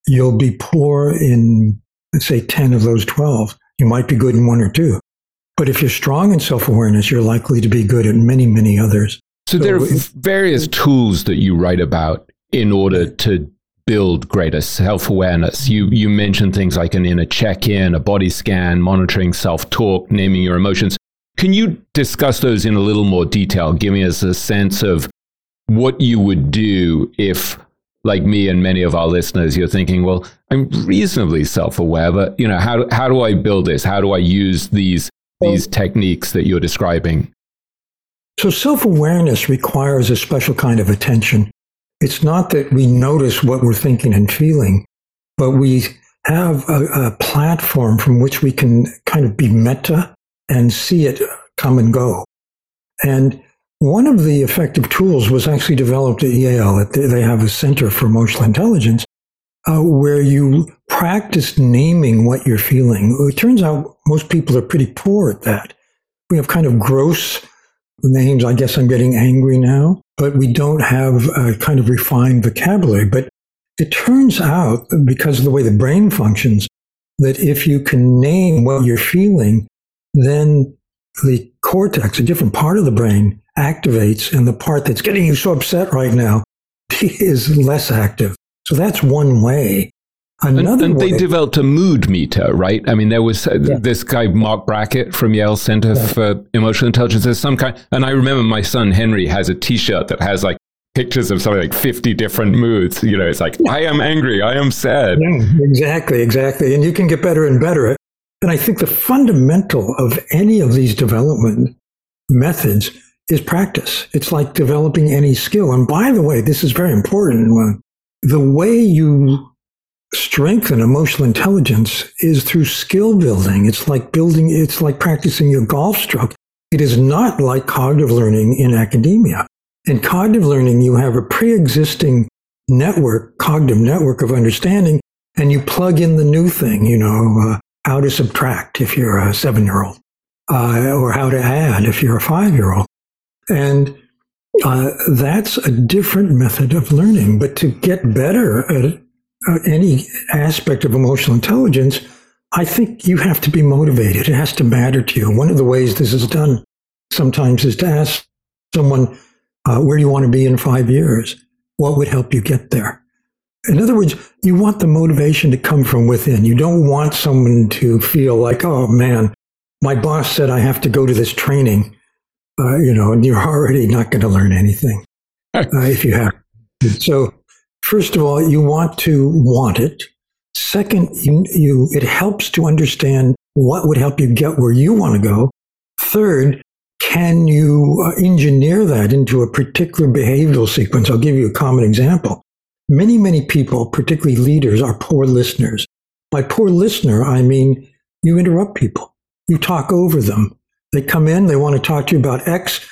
S3: you'll be poor in, say, 10 of those 12. You might be good in one or two. But if you're strong in self awareness, you're likely to be good at many, many others.
S2: So, so there are various tools that you write about in order to build greater self awareness. You, you mentioned things like an inner check in, a body scan, monitoring self talk, naming your emotions. Can you discuss those in a little more detail, giving us a sense of what you would do if, like me and many of our listeners, you're thinking, well, I'm reasonably self aware, but you know, how, how do I build this? How do I use these, these techniques that you're describing?
S3: So self awareness requires a special kind of attention. It's not that we notice what we're thinking and feeling, but we have a, a platform from which we can kind of be meta and see it come and go. And one of the effective tools was actually developed at Yale. They have a Center for Emotional Intelligence uh, where you practice naming what you're feeling. It turns out most people are pretty poor at that. We have kind of gross names. I guess I'm getting angry now, but we don't have a kind of refined vocabulary. But it turns out, because of the way the brain functions, that if you can name what you're feeling, then the cortex, a different part of the brain, activates, and the part that's getting you so upset right now *laughs* is less active. So that's one way.
S2: Another and, and they developed a mood meter, right? I mean, there was uh, yeah. this guy Marc Brackett from Yale Center yeah. for Emotional Intelligence. There's some kind, and I remember my son Henry has a T-shirt that has like pictures of something like 50 different moods. You know, it's like I am angry, I am sad.
S3: Yeah, exactly, exactly, and you can get better and better. And I think the fundamental of any of these development methods is practice. It's like developing any skill. And by the way, this is very important. The way you strengthen emotional intelligence is through skill building. It's like building, it's like practicing your golf stroke. It is not like cognitive learning in academia. In cognitive learning, you have a pre existing network, cognitive network of understanding, and you plug in the new thing, you know, uh, how to subtract if you're a seven year old, uh, or how to add if you're a five year old. And uh, that's a different method of learning. But to get better at uh, any aspect of emotional intelligence, I think you have to be motivated. It has to matter to you. One of the ways this is done sometimes is to ask someone, uh, where do you want to be in five years? What would help you get there? In other words, you want the motivation to come from within. You don't want someone to feel like, oh man, my boss said I have to go to this training uh, you know, and you're already not going to learn anything *laughs* uh, if you have. So, first of all, you want to want it. Second, you, you it helps to understand what would help you get where you want to go. Third, can you uh, engineer that into a particular behavioral sequence? I'll give you a common example. Many, many people, particularly leaders, are poor listeners. By poor listener, I mean you interrupt people, you talk over them, they come in, they want to talk to you about X.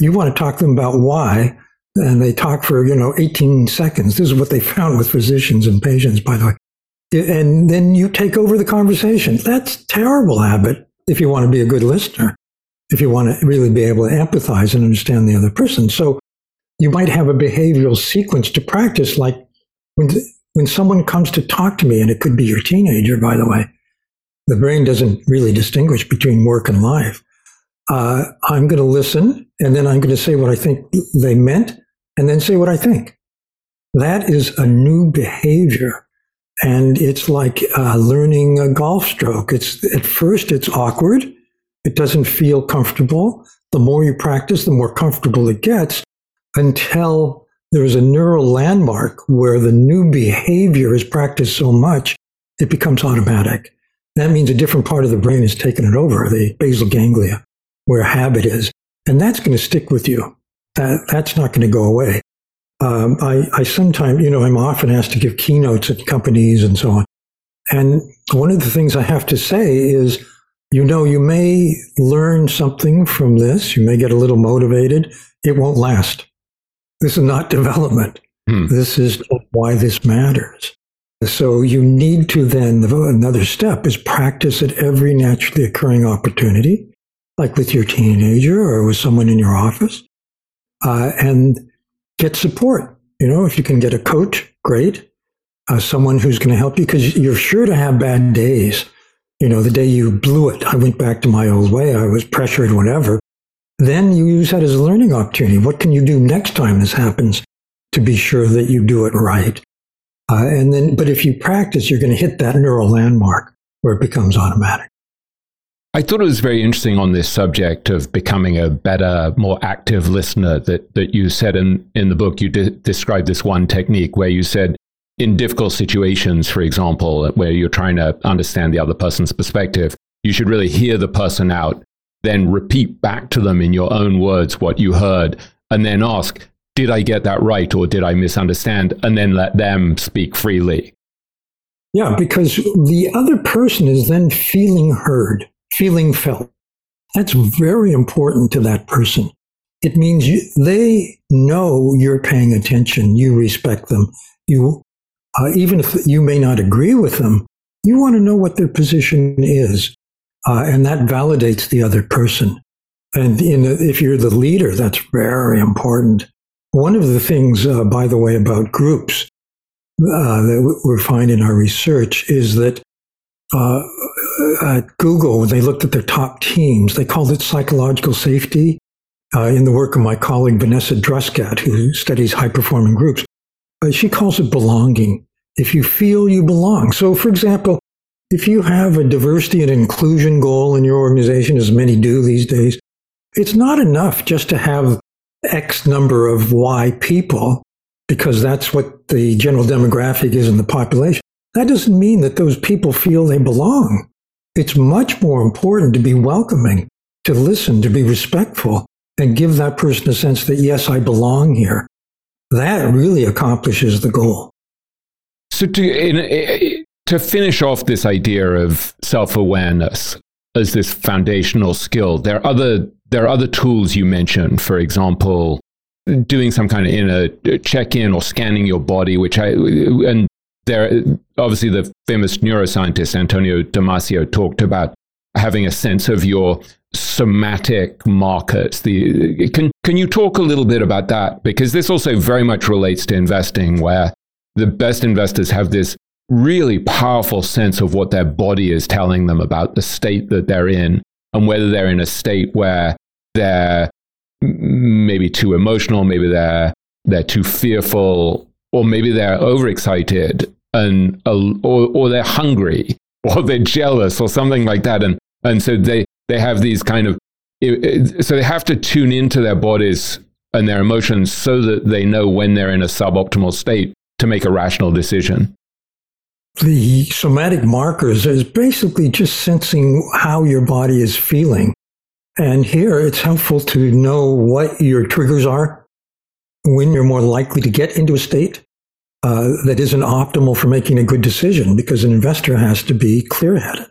S3: You want to talk to them about Y, and they talk for, you know, 18 seconds. This is what they found with physicians and patients, by the way. And then you take over the conversation. That's terrible habit if you want to be a good listener, if you want to really be able to empathize and understand the other person. So you might have a behavioral sequence to practice, like when, when someone comes to talk to me, and it could be your teenager, by the way, the brain doesn't really distinguish between work and life uh, I'm going to listen and then I'm going to say what I think they meant and then say what I think. That is a new behavior. And it's like uh, learning a golf stroke. It's at first it's awkward. It doesn't feel comfortable. The more you practice, the more comfortable it gets until there's a neural landmark where the new behavior is practiced so much, it becomes automatic. That means a different part of the brain has taken it over, the basal ganglia where habit is. And that's going to stick with you. That, that's not going to go away. Um, I, I sometimes, you know, I'm often asked to give keynotes at companies and so on. And one of the things I have to say is, you know, you may learn something from this. You may get a little motivated. It won't last. This is not development. Hmm. This is why this matters. So you need to then, another step is practice at every naturally occurring opportunity like with your teenager or with someone in your office, uh, and get support. You know, if you can get a coach, great. Uh, someone who's going to help you because you're sure to have bad days. You know, the day you blew it, I went back to my old way. I was pressured, whatever. Then you use that as a learning opportunity. What can you do next time this happens to be sure that you do it right? Uh, and then, but if you practice, you're going to hit that neural landmark where it becomes automatic.
S2: I thought it was very interesting on this subject of becoming a better, more active listener that, that you said in, in the book. You de- described this one technique where you said, in difficult situations, for example, where you're trying to understand the other person's perspective, you should really hear the person out, then repeat back to them in your own words what you heard, and then ask, Did I get that right or did I misunderstand? And then let them speak freely.
S3: Yeah, because the other person is then feeling heard, feeling felt. That's very important to that person. It means you, they know you're paying attention, you respect them. You, uh, even if you may not agree with them, you want to know what their position is, uh, and that validates the other person. And if you're the leader, that's very important. One of the things, uh, by the way, about groups uh, that we find in our research is that uh, at Google, they looked at their top teams, they called it psychological safety. Uh, in the work of my colleague Vanessa Druskat, who studies high performing groups, uh, she calls it belonging. If you feel you belong. So, for example, if you have a diversity and inclusion goal in your organization, as many do these days, it's not enough just to have X number of Y people, because that's what the general demographic is in the population. That doesn't mean that those people feel they belong. It's much more important to be welcoming, to listen, to be respectful, and give that person a sense that, yes, I belong here. That really accomplishes the goal.
S2: So, to, in, to finish off this idea of self awareness as this foundational skill, there are other there are other tools you mentioned. For example, doing some kind of inner check in or scanning your body, which I and there obviously the famous neuroscientist Antonio Damasio talked about having a sense of your somatic markers. The, can, can you talk a little bit about that? Because this also very much relates to investing, where the best investors have this really powerful sense of what their body is telling them about the state that they're in and whether they're in a state where they're maybe too emotional, maybe they're, they're too fearful, or maybe they're overexcited and uh, or, or they're hungry *laughs* or they're jealous or something like that. And and so they they have these kind of so they have to tune into their bodies and their emotions so that they know when they're in a suboptimal state to make a rational decision.
S3: The somatic markers is basically just sensing how your body is feeling. And here it's helpful to know what your triggers are when you're more likely to get into a state uh, that isn't optimal for making a good decision because an investor has to be clear headed.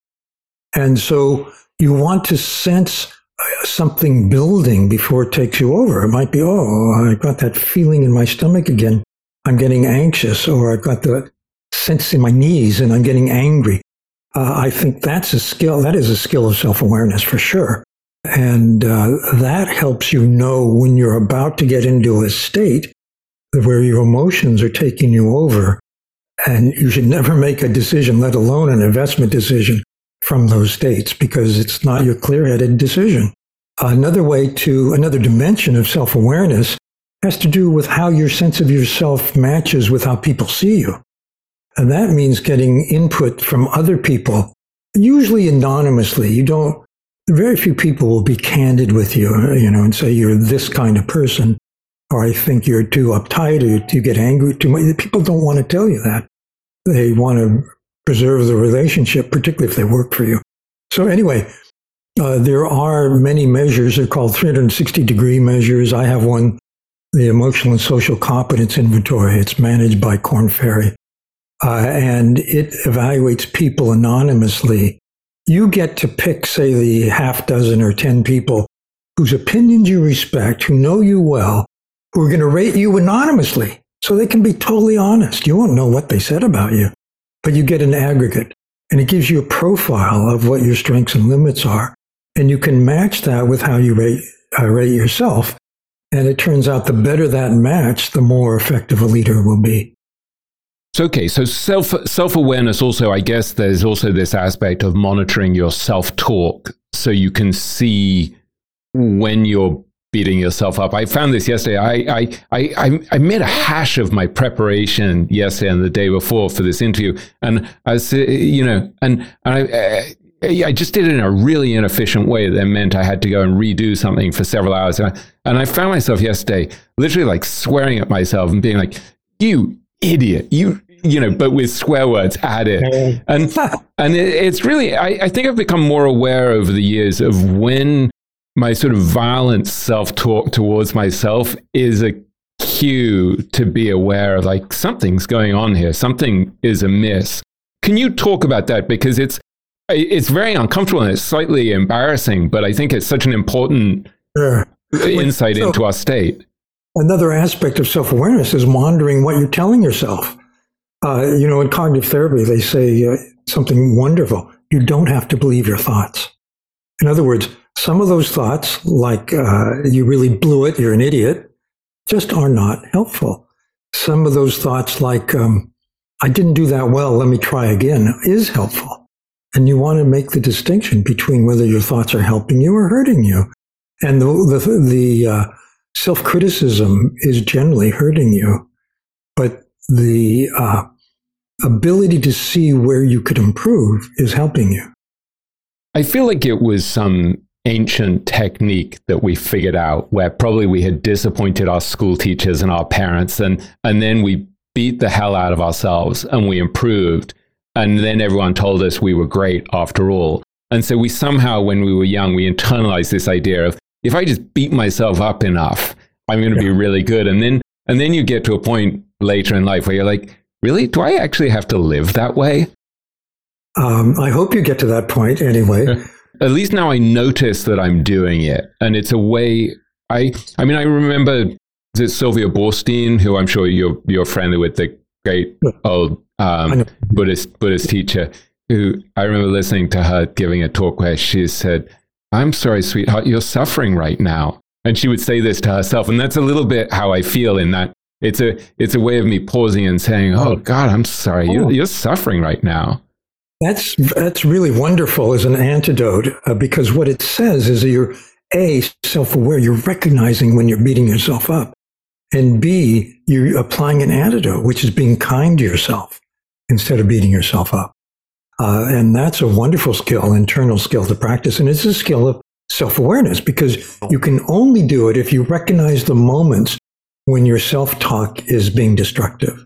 S3: And so you want to sense uh, something building before it takes you over. It might be, oh, I've got that feeling in my stomach again. I'm getting anxious, or I've got the sense in my knees and I'm getting angry. Uh, I think that's a skill. That is a skill of self awareness for sure. And uh, that helps you know when you're about to get into a state where your emotions are taking you over. And you should never make a decision, let alone an investment decision, from those states because it's not your clear headed decision. Another way to, another dimension of self awareness has to do with how your sense of yourself matches with how people see you. And that means getting input from other people, usually anonymously. You don't, very few people will be candid with you, you know, and say you're this kind of person or I think you're too uptight or you get angry too much. People don't want to tell you that. They want to preserve the relationship, particularly if they work for you. So anyway, uh, there are many measures. They're called 360 degree measures. I have one, the Emotional and Social Competence Inventory. It's managed by Korn Ferry. Uh, and it evaluates people anonymously. You get to pick, say, the half dozen or 10 people whose opinions you respect, who know you well, who are going to rate you anonymously so they can be totally honest. You won't know what they said about you, but you get an aggregate and it gives you a profile of what your strengths and limits are. And you can match that with how you rate, uh, rate yourself. And it turns out the better that match, the more effective a leader will be.
S2: So, okay, so self self awareness also, I guess there's also this aspect of monitoring your self talk so you can see when you're beating yourself up. I found this yesterday. I, I, I, I made a hash of my preparation yesterday and the day before for this interview. And I was, you know, and, and I, I just did it in a really inefficient way that meant I had to go and redo something for several hours. And I, and I found myself yesterday literally like swearing at myself and being like, you idiot, you, you know, but with swear words added. And, and it, it's really, I, I think I've become more aware over the years of when my sort of violent self talk towards myself is a cue to be aware of like something's going on here, something is amiss. can you talk about that because it's it's very uncomfortable and it's slightly embarrassing, but I think it's such an important sure. insight so, into our state.
S3: Another aspect of self awareness is monitoring what you're telling yourself. Uh, you know, in cognitive therapy, they say uh, something wonderful. You don't have to believe your thoughts. In other words, some of those thoughts, like uh, you really blew it, you're an idiot, just are not helpful. Some of those thoughts, like um, I didn't do that well, let me try again, is helpful. And you want to make the distinction between whether your thoughts are helping you or hurting you. And the, the, the uh, self criticism is generally hurting you, but the uh, ability to see where you could improve is helping you.
S2: I feel like it was some ancient technique that we figured out where probably we had disappointed our school teachers and our parents and and then we beat the hell out of ourselves and we improved. And then everyone told us we were great after all. And so we somehow when we were young we internalized this idea of if i just beat myself up enough i'm going to yeah. be really good. And then and then you get to a point later in life where you're like really? Do i actually have to live that way?
S3: Um, i hope you get to that point anyway *laughs*
S2: at least now I notice that I'm doing it. And it's a way I I mean I remember is Sylvia Boorstein, who I'm sure you're you're friendly with, the great old um, Buddhist Buddhist teacher, who I remember listening to her giving a talk where she said, I'm sorry, sweetheart, you're suffering right now. And she would say this to herself. And that's a little bit how I feel in that it's a it's a way of me pausing and saying, Oh God, I'm sorry, you're, oh. you're suffering right now.
S3: That's that's really wonderful as an antidote uh, because what it says is that you're a self-aware. You're recognizing when you're beating yourself up, and b you're applying an antidote, which is being kind to yourself instead of beating yourself up. Uh, and that's a wonderful skill, internal skill to practice, and it's a skill of self-awareness because you can only do it if you recognize the moments when your self-talk is being destructive.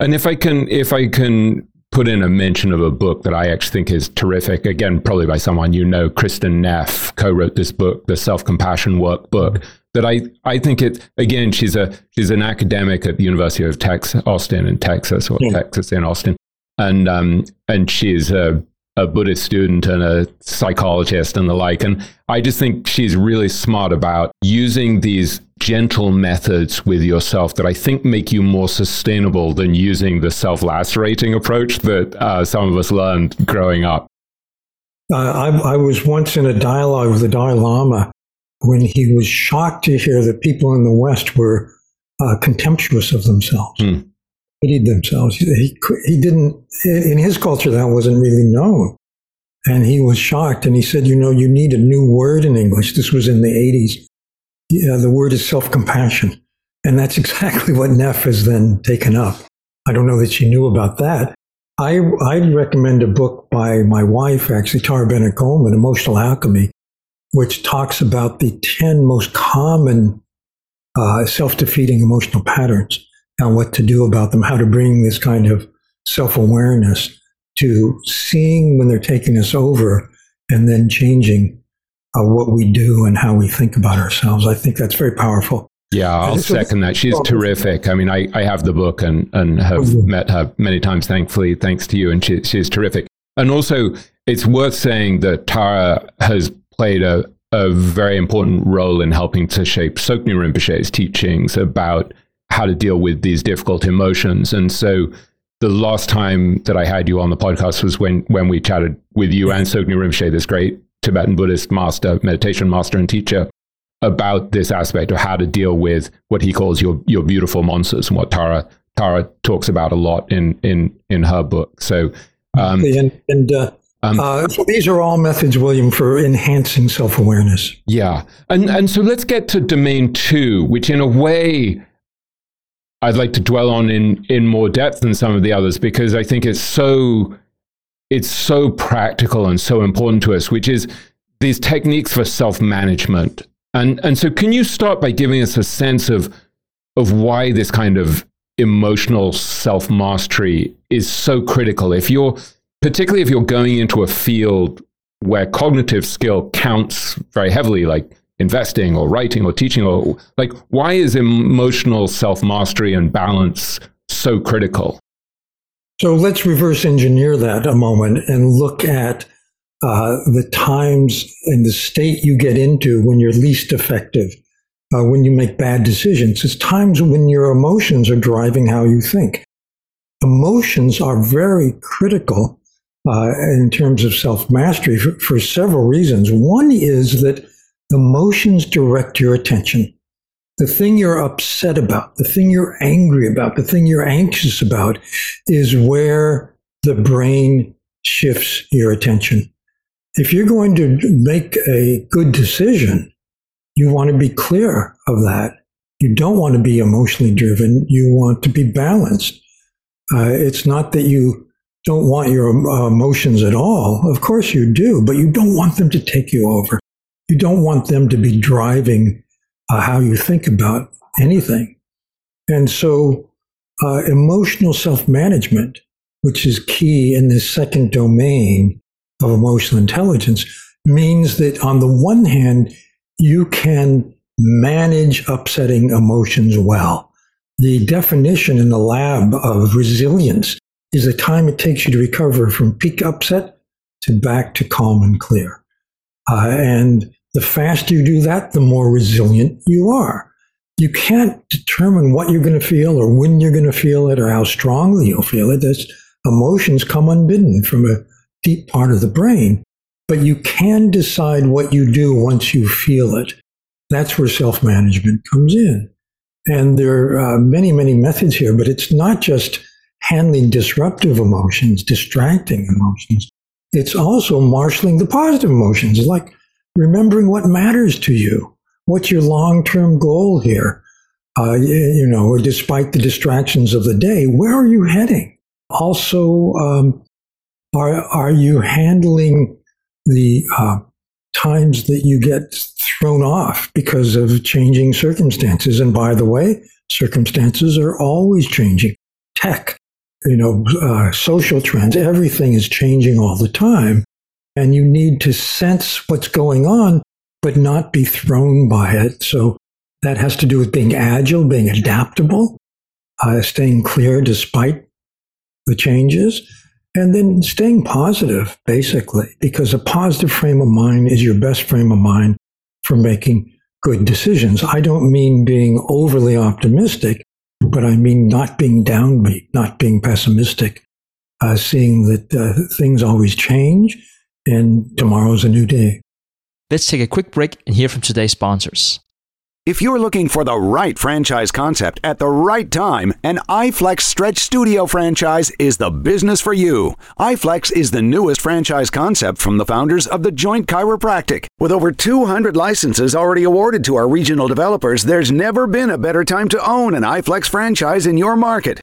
S2: And if I can, if I can put in a mention of a book that I actually think is terrific. Again, probably by someone you know, Kristin Neff co-wrote this book, the Self Compassion Workbook. That I, I think it again. She's a she's an academic at the University of Texas, Austin in Texas, or yeah. Texas in Austin, and um and she's a a Buddhist student and a psychologist and the like. And I just think she's really smart about using these gentle methods with yourself that I think make you more sustainable than using the self lacerating approach that uh, some of us learned growing up.
S3: Uh, I, I, was once in a dialogue with the Dalai Lama when he was shocked to hear that people in the West were uh, contemptuous of themselves. Mm hated themselves. He, he didn't, in his culture, that wasn't really known. And he was shocked and he said, You know, you need a new word in English. This was in the 80s. Yeah, the word is self compassion. And that's *laughs* exactly what Neff has then taken up. I don't know that she knew about that. I, I'd recommend a book by my wife, actually, Tara Bennett Goleman, Emotional Alchemy, which talks about the 10 most common uh, self defeating emotional patterns and what to do about them, how to bring this kind of self awareness to seeing when they're taking us over and then changing uh, what we do and how we think about ourselves. I think that's very powerful.
S2: Yeah, I'll second that. She's terrific. I mean, I, I have the book and, and have met her many times, thankfully, thanks to you, and she, she's terrific. And also, it's worth saying that Tara has played a, a very important role in helping to shape Tsoknyi Rinpoche's teachings about how to deal with these difficult emotions. And so the last time that I had you on the podcast was when, when we chatted with you and Tsoknyi Rinpoche, this great Tibetan Buddhist master, meditation master and teacher, about this aspect of how to deal with what he calls your, your beautiful monsters and what Tara, Tara talks about a lot in, in, in her book. So, um,
S3: and, and uh, um, uh, so these are all methods, William, for enhancing self awareness.
S2: Yeah. And, and so let's get to domain two, which in a way I'd like to dwell on in in more depth than some of the others because I think it's so it's so practical and so important to us, which is these techniques for self management. And and so, can you start by giving us a sense of of why this kind of emotional self mastery is so critical? If you're particularly if you're going into a field where cognitive skill counts very heavily, like investing or writing or teaching or like why is emotional self-mastery and balance so critical
S3: So let's reverse engineer that a moment and look at uh, the times and the state you get into when you're least effective, uh, when you make bad decisions. It's times when your emotions are driving how you think. Emotions are very critical uh, in terms of self mastery for, for several reasons. One is that emotions direct your attention. The thing you're upset about, the thing you're angry about, the thing you're anxious about is where the brain shifts your attention. If you're going to make a good decision, you want to be clear of that. You don't want to be emotionally driven. You want to be balanced. Uh, it's not that you don't want your uh, emotions at all. Of course you do, but you don't want them to take you over. You don't want them to be driving uh, how you think about anything. And so, uh, emotional self management, which is key in this second domain of emotional intelligence, means that on the one hand, you can manage upsetting emotions well. The definition in the lab of resilience is the time it takes you to recover from peak upset to back to calm and clear. Uh, and the faster you do that, the more resilient you are. You can't determine what you're going to feel or when you're going to feel it or how strongly you'll feel it. That's, emotions come unbidden from a deep part of the brain, but you can decide what you do once you feel it. That's where self management comes in. And there are uh, many, many methods here, but it's not just handling disruptive emotions, distracting emotions. It's also marshaling the positive emotions, like remembering what matters to you. What's your long term goal here? Uh, you know, despite the distractions of the day, where are you heading? Also, um, are, are you handling the uh, times that you get thrown off because of changing circumstances? And by the way, circumstances are always changing. Tech, you know, uh, social trends, everything is changing all the time. And you need to sense what's going on, but not be thrown by it. So that has to do with being agile, being adaptable, uh, staying clear despite the changes, and then staying positive, basically, because a positive frame of mind is your best frame of mind for making good decisions. I don't mean being overly optimistic but I mean not being downbeat, not being pessimistic, uh, seeing that uh, things always change and tomorrow's a new day.
S4: Let's take a quick break and hear from today's sponsors.
S6: If you're looking for the right franchise concept at the right time, an iFlex Stretch Studio franchise is the business for you. iFlex is the newest franchise concept from the founders of the Joint Chiropractic. With over 200 licenses already awarded to our regional developers, there's never been a better time to own an iFlex franchise in your market.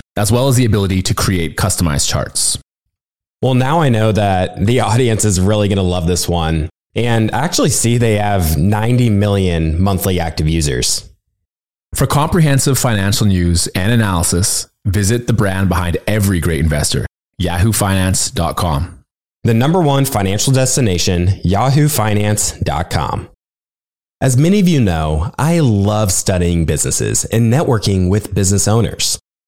S7: as well as the ability to create customized charts.
S5: Well, now I know that the audience is really going to love this one. And actually see they have 90 million monthly active users.
S7: For comprehensive financial news and analysis, visit the brand behind every great investor, yahoofinance.com.
S5: The number one financial destination, yahoofinance.com. As many of you know, I love studying businesses and networking with business owners.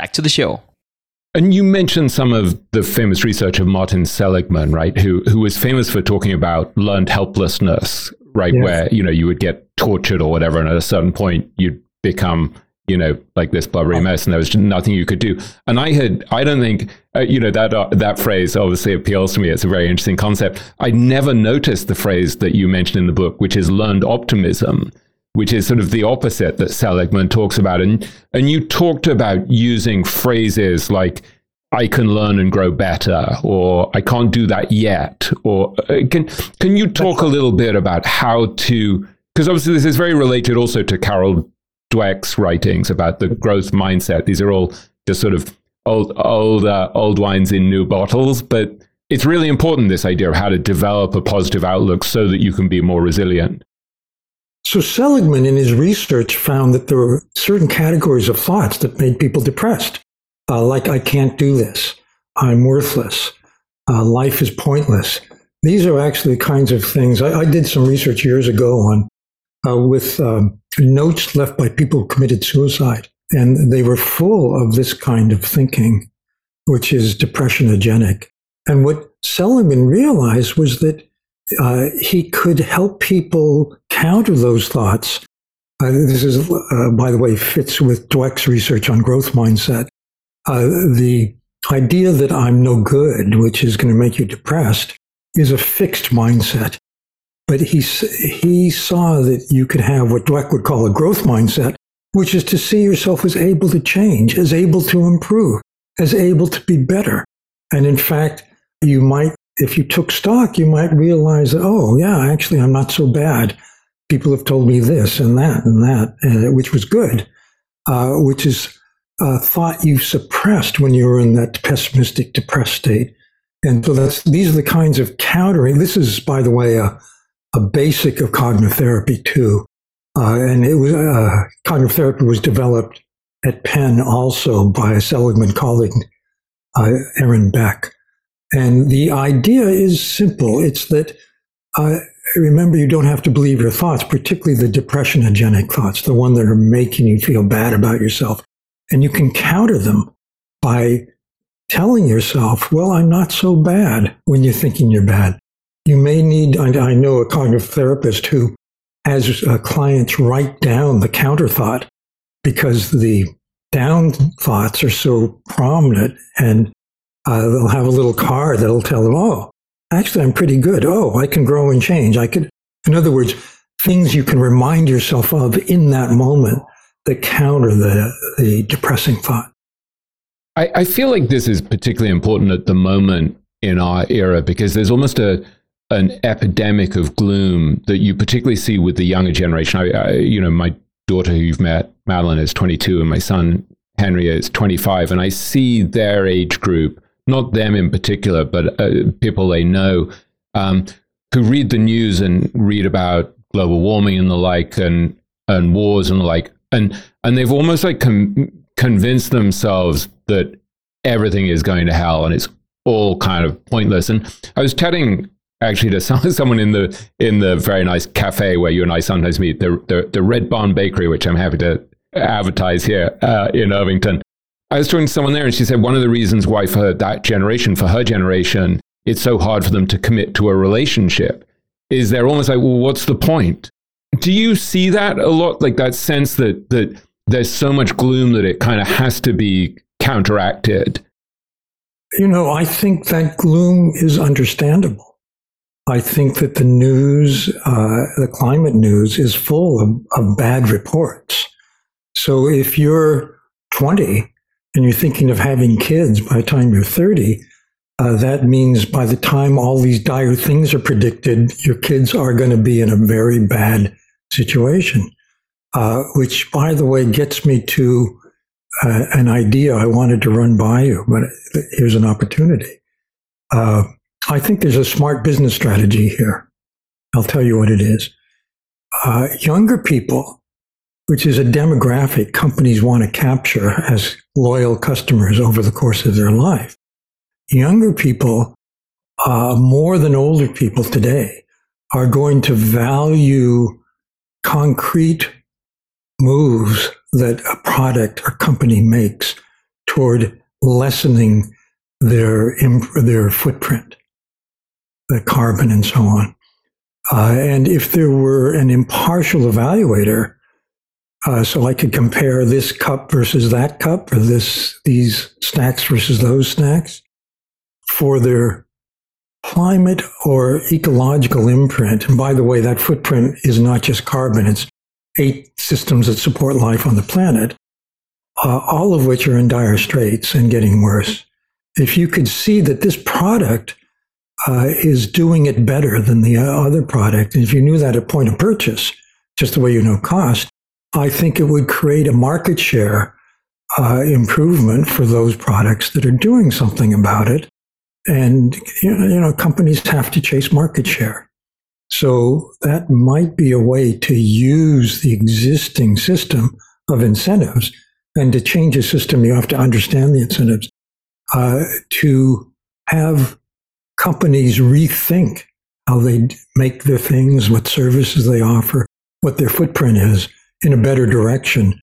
S4: back to the show.
S2: And you mentioned some of the famous research of Martin Seligman, right? Who who was famous for talking about learned helplessness, right? Yes. Where you know you would get tortured or whatever, and at a certain point you'd become you know like this blubbery oh. mess, and there was nothing you could do. And I had I don't think uh, you know that uh, that phrase obviously appeals to me. It's a very interesting concept. I never noticed the phrase that you mentioned in the book, which is learned optimism which is sort of the opposite that Seligman talks about. And, and you talked about using phrases like, I can learn and grow better, or I can't do that yet. Or uh, can, can you talk a little bit about how to, because obviously this is very related also to Carol Dweck's writings about the growth mindset. These are all just sort of old, old, uh, old wines in new bottles, but it's really important, this idea of how to develop a positive outlook so that you can be more resilient.
S3: So Seligman, in his research, found that there were certain categories of thoughts that made people depressed, uh, like "I can't do this," "I'm worthless," uh, "Life is pointless." These are actually kinds of things. I, I did some research years ago on uh, with um, notes left by people who committed suicide, and they were full of this kind of thinking, which is depressionogenic. And what Seligman realized was that uh, he could help people counter those thoughts. Uh, this is, uh, by the way, fits with Dweck's research on growth mindset. Uh, the idea that I'm no good, which is going to make you depressed, is a fixed mindset. But he, he saw that you could have what Dweck would call a growth mindset, which is to see yourself as able to change, as able to improve, as able to be better. And in fact, you might if you took stock, you might realize, that, oh, yeah, actually, I'm not so bad. People have told me this and that and that, uh, which was good, uh, which is a thought you suppressed when you were in that pessimistic, depressed state. And so that's these are the kinds of countering. This is, by the way, a, a basic of cognitive therapy too. Uh, and it was uh, cognitive therapy was developed at Penn also by a Seligman colleague, uh, Aaron Beck. And the idea is simple. It's that, uh, remember, you don't have to believe your thoughts, particularly the depressionogenic thoughts, the one that are making you feel bad about yourself. And you can counter them by telling yourself, well, I'm not so bad when you're thinking you're bad. You may need, I know a cognitive therapist who has uh, clients write down the counter thought because the down thoughts are so prominent and uh, they'll have a little card that'll tell them, oh, actually, I'm pretty good. Oh, I can grow and change. I could, in other words, things you can remind yourself of in that moment that counter the, the depressing thought.
S2: I, I feel like this is particularly important at the moment in our era because there's almost a an epidemic of gloom that you particularly see with the younger generation. I, I, you know, my daughter who you've met, Madeline, is 22, and my son Henry is 25, and I see their age group not them in particular, but uh, people they know um, who read the news and read about global warming and the like, and and wars and the like, and and they've almost like com- convinced themselves that everything is going to hell and it's all kind of pointless. And I was chatting actually to *laughs* someone in the in the very nice cafe where you and I sometimes meet, the the, the Red Barn Bakery, which I'm happy to advertise here uh, in Irvington. I was talking to someone there, and she said one of the reasons why for that generation, for her generation, it's so hard for them to commit to a relationship is they're almost like, well, what's the point? Do you see that a lot? Like that sense that that there's so much gloom that it kind of has to be counteracted.
S3: You know, I think that gloom is understandable. I think that the news, uh, the climate news, is full of, of bad reports. So if you're 20 and you're thinking of having kids by the time you're 30, uh, that means by the time all these dire things are predicted, your kids are going to be in a very bad situation. Uh, which, by the way, gets me to uh, an idea I wanted to run by you, but here's an opportunity. Uh, I think there's a smart business strategy here. I'll tell you what it is. Uh, younger people, which is a demographic companies want to capture as loyal customers over the course of their life, younger people, uh, more than older people today, are going to value concrete moves that a product or company makes toward lessening their their footprint, the carbon and so on. Uh, and if there were an impartial evaluator, uh, so I could compare this cup versus that cup, or this these snacks versus those snacks, for their climate or ecological imprint. And by the way, that footprint is not just carbon; it's eight systems that support life on the planet, uh, all of which are in dire straits and getting worse. If you could see that this product uh, is doing it better than the other product, and if you knew that at point of purchase, just the way you know cost, I think it would create a market share uh, improvement for those products that are doing something about it. And you know, companies have to chase market share. So that might be a way to use the existing system of incentives. And to change a system, you have to understand the incentives. Uh, to have companies rethink how they make their things, what services they offer, what their footprint is in a better direction.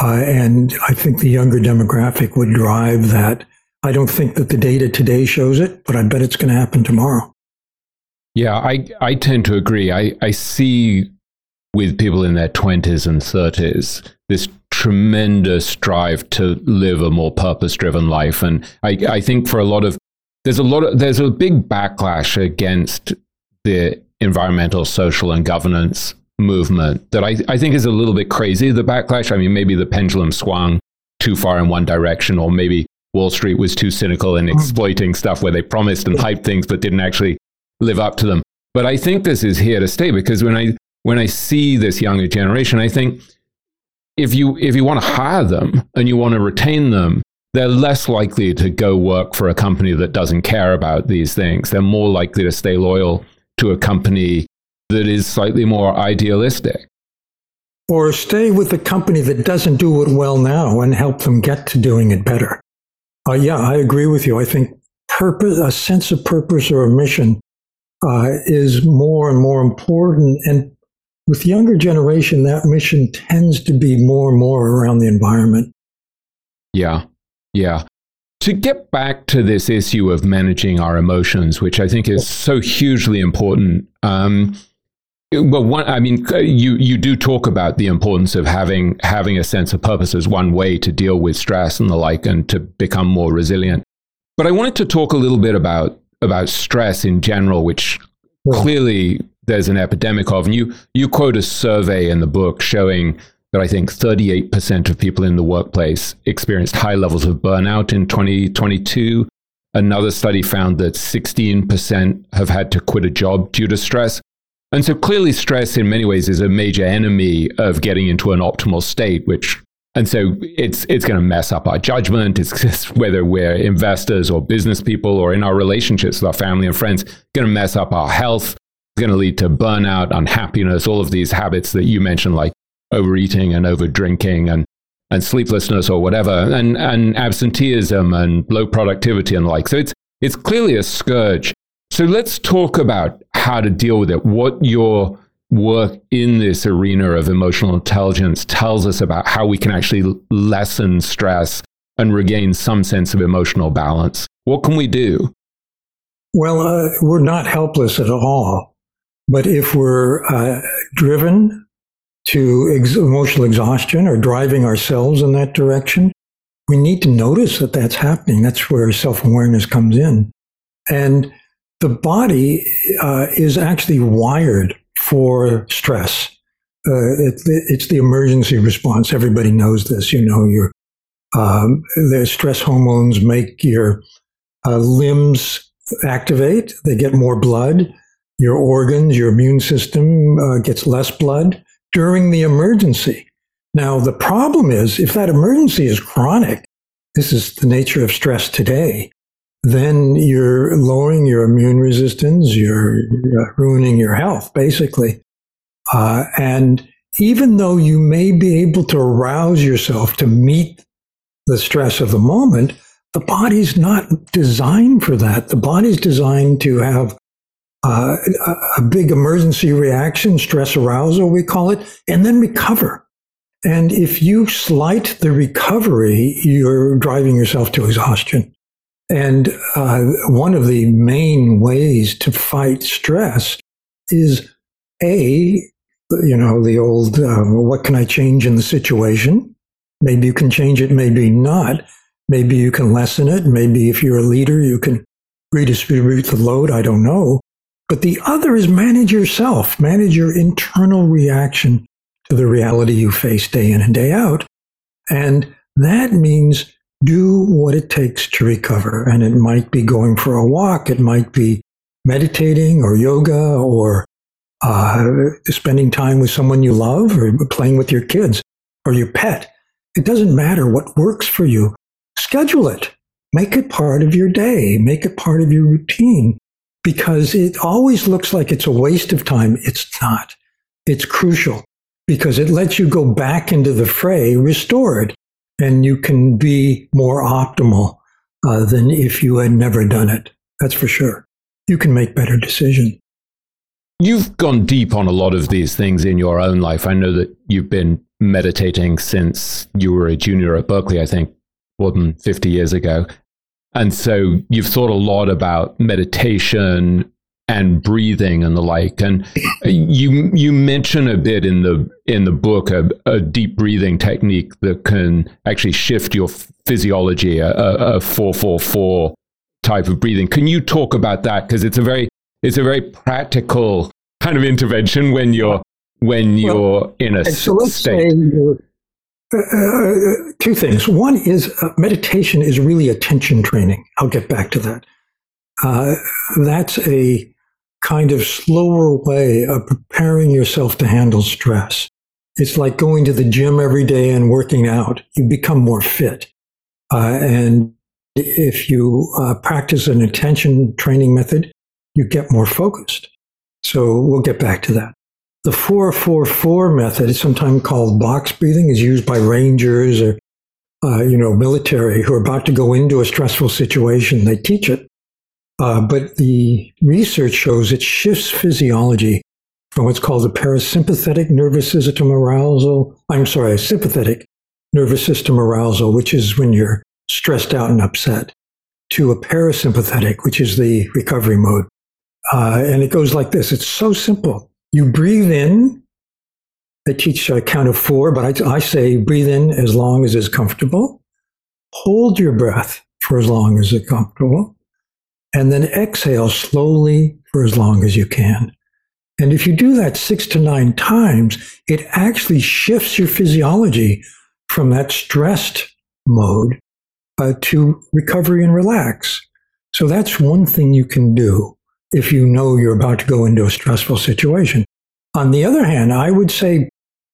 S3: Uh, and I think the younger demographic would drive that. I don't think that the data today shows it, but I bet it's going to happen tomorrow.
S2: Yeah, I, I tend to agree. I, I see with people in their 20s and 30s this tremendous drive to live a more purpose driven life. And I, I think for a lot of, there's a lot of, there's a big backlash against the environmental, social, and governance movement that I, I think is a little bit crazy. The backlash, I mean, maybe the pendulum swung too far in one direction, or maybe Wall Street was too cynical in mm. exploiting stuff where they promised and hyped things but didn't actually live up to them. But I think this is here to stay because when I when I see this younger generation, I think if you if you want to hire them and you want to retain them, they're less likely to go work for a company that doesn't care about these things. They're more likely to stay loyal to a company that is slightly more idealistic.
S3: Or stay with a company that doesn't do it well now and help them get to doing it better. Uh, yeah, I agree with you. I think purpose, a sense of purpose or a mission uh, is more and more important. And with younger generation, that mission tends to be more and more around the environment.
S2: Yeah, yeah. To get back to this issue of managing our emotions, which I think is so hugely important. Um, well, one, I mean, uh, you you do talk about the importance of having having a sense of purpose as one way to deal with stress and the like, and to become more resilient. But I wanted to talk a little bit about about stress in general, which clearly there's an epidemic of. And you, you quote a survey in the book showing that I think 38% of people in the workplace experienced high levels of burnout in 2022. Another study found that 16% have had to quit a job due to stress. And so clearly, stress in many ways is a major enemy of getting into an optimal state, which And so it's it's going to mess up our judgment. It's just *laughs* whether we're investors or business people or in our relationships with our family and friends, going to mess up our health. It's going to lead to burnout, unhappiness, all of these habits that you mentioned, like overeating and over drinking and and sleeplessness or whatever, and and absenteeism and low productivity and like. So it's it's clearly a scourge. So let's talk about how to deal with it. What your work in this arena of emotional intelligence tells us about how we can actually lessen stress and regain some sense of emotional balance. What can we do?
S3: Well, uh, we're not helpless at all. But if we're uh, driven to ex- emotional exhaustion or driving ourselves in that direction, we need to notice that that's happening. That's where self awareness comes in. And the body uh, is actually wired for stress. Uh, it, it's the emergency response. Everybody knows this. You know, your um, the stress hormones make your uh, limbs activate. They get more blood. Your organs, your immune system uh, gets less blood during the emergency. Now, the problem is if that emergency is chronic, this is the nature of stress today, then you're lowering your immune resistance, you're, ruining your health, basically. Uh, and even though you may be able to arouse yourself to meet the stress of the moment, the body's not designed for that. The body's designed to have uh, a big emergency reaction, stress arousal, we call it, and then recover. And if you slight the recovery, you're driving yourself to exhaustion. And uh, one of the main ways to fight stress is A, you know, the old, uh, what can I change in the situation? Maybe you can change it, maybe not. Maybe you can lessen it. Maybe if you're a leader, you can redistribute the load. I don't know. But the other is manage yourself, manage your internal reaction to the reality you face day in and day out. And that means do what it takes to recover. And it might be going for a walk, it might be meditating or yoga or uh, spending time with someone you love or playing with your kids or your pet. It doesn't matter what works for you. Schedule it. Make it part of your day. Make it part of your routine because it always looks like it's a waste of time. It's not. It's crucial because it lets you go back into the fray restored and you can be more optimal uh, than if you had never done it. That's for sure. You can make better decisions.
S2: You've gone deep on a lot of these things in your own life. I know that you've been meditating since you were a junior at Berkeley, I think more than 50 years ago. And so you've thought a lot about meditation and breathing and the like. And you you mention a bit in the in the book a, a deep breathing technique that can actually shift your physiology, a, a, a four four four type of breathing. Can you talk about that? Because it's a very it's a very practical kind of intervention when you're when you're well, in a so state.
S3: Uh, uh, two things. One is uh, meditation is really attention training. I'll get back to that. Uh, that's a kind of slower way of preparing yourself to handle stress. It's like going to the gym every day and working out. You become more fit. Uh, and if you uh, practice an attention training method, you get more focused. So we'll get back to that. The 444 method, sometimes called box breathing, is used by rangers or uh, you know military who are about to go into a stressful situation. They teach it uh, but the research shows it shifts physiology from what's called the parasympathetic nervous system arousal. I'm sorry, sympathetic nervous system arousal, which is when you're stressed out and upset, to a parasympathetic, which is the recovery mode. Uh, and it goes like this. It's so simple. You breathe in. I teach a count of four, but I, I say breathe in as long as it's comfortable. Hold your breath for as long as it's comfortable and then exhale slowly for as long as you can. And if you do that six to nine times, it actually shifts your physiology from that stressed mode uh, to recovery and relax. So that's one thing you can do if you know you're about to go into a stressful situation. On the other hand, I would say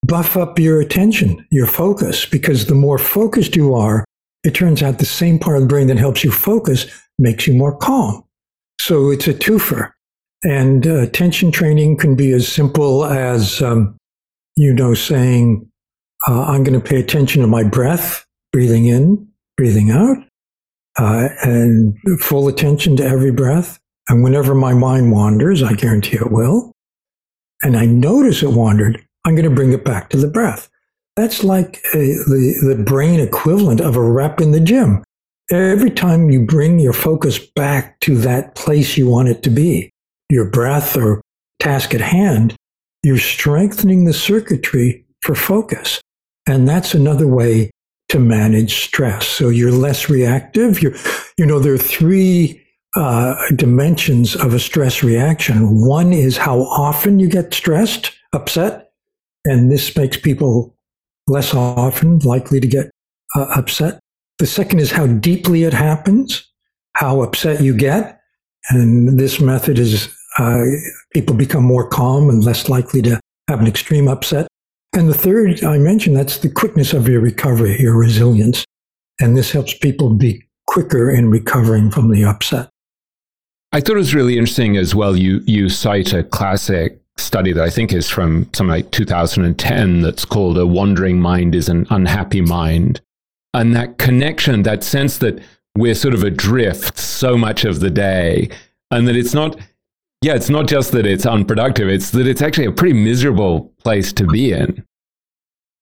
S3: buff up your attention, your focus, because the more focused you are, it turns out the same part of the brain that helps you focus makes you more calm. So it's a twofer. And uh, attention training can be as simple as, um, you know, saying, uh, I'm going to pay attention to my breath, breathing in, breathing out, uh, and full attention to every breath. And whenever my mind wanders, I guarantee it will, and I notice it wandered, I'm going to bring it back to the breath. That's like a, the, the brain equivalent of a rep in the gym. Every time you bring your focus back to that place you want it to be, your breath or task at hand, you're strengthening the circuitry for focus. And that's another way to manage stress. So you're less reactive. You're, you know, there are three uh, dimensions of a stress reaction. One is how often you get stressed, upset, and this makes people less often likely to get uh, upset. The second is how deeply it happens, how upset you get. And this method is uh, people become more calm and less likely to have an extreme upset. And the third I mentioned, that's the quickness of your recovery, your resilience. And this helps people be quicker in recovering from the upset.
S2: I thought it was really interesting as well. You, you cite a classic study that I think is from something like 2010 that's called A Wandering Mind is an Unhappy Mind. And that connection, that sense that we're sort of adrift so much of the day, and that it's not, yeah, it's not just that it's unproductive, it's that it's actually a pretty miserable place to be in.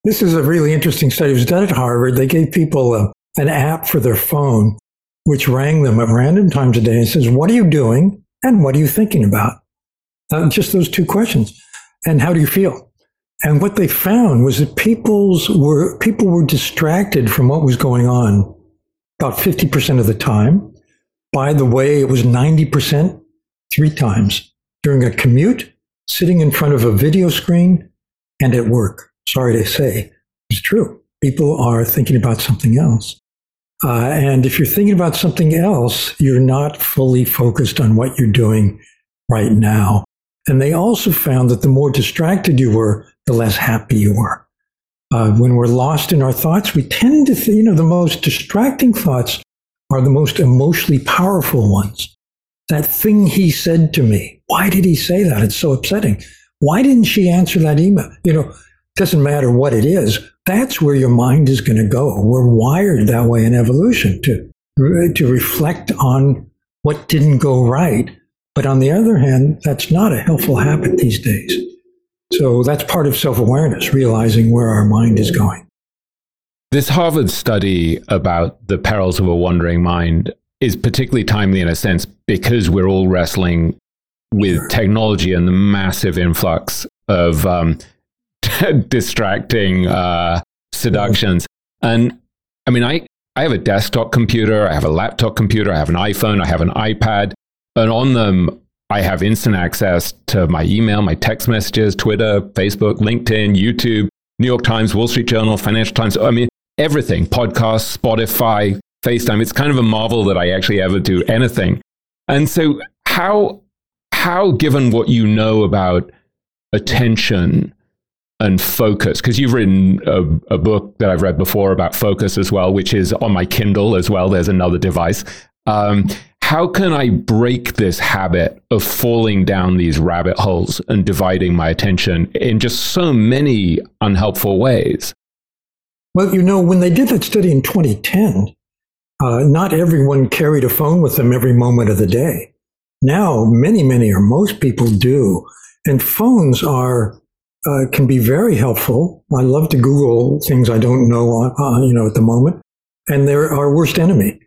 S3: This is a really interesting study. It was done at Harvard. They gave people a, an app for their phone, which rang them at random times a day and says, What are you doing? And what are you thinking about? Uh, just those two questions. And how do you feel? And what they found was that people's were people were distracted from what was going on about 50% of the time. By the way, it was 90% three times during a commute, sitting in front of a video screen, and at work. Sorry to say, it's true. People are thinking about something else. Uh, and if you're thinking about something else, you're not fully focused on what you're doing right now. And they also found that the more distracted you were, the less happy you are. Uh, when we're lost in our thoughts, we tend to, th- you know, the most distracting thoughts are the most emotionally powerful ones. That thing he said to me, why did he say that? It's so upsetting. Why didn't she answer that email? You know, doesn't matter what it is. That's where your mind is going to go. We're wired that way in evolution to, to reflect on what didn't go right but on the other hand, that's not a helpful habit these days. So that's part of self awareness, realizing where our mind is going.
S2: This Harvard study about the perils of a wandering mind is particularly timely in a sense because we're all wrestling with sure. technology and the massive influx of um, *laughs* distracting uh, seductions. And I mean, I, I have a desktop computer, I have a laptop computer, I have an iPhone, I have an iPad. And on them, I have instant access to my email, my text messages, Twitter, Facebook, LinkedIn, YouTube, New York Times, Wall Street Journal, Financial Times. I mean, everything podcasts, Spotify, FaceTime. It's kind of a marvel that I actually ever do anything. And so, how, how given what you know about attention and focus, because you've written a, a, book that I've read before about focus as well, which is on my Kindle as well. There's another device. Um, how can I break this habit of falling down these rabbit holes and dividing my attention in just so many unhelpful ways?
S3: Well, you know, when they did that study in 2010, uh, not everyone carried a phone with them every moment of the day. Now, many, many or most people do. And phones are, uh, can be very helpful. I love to Google things I don't know, uh, you know, at the moment. And they're our worst enemy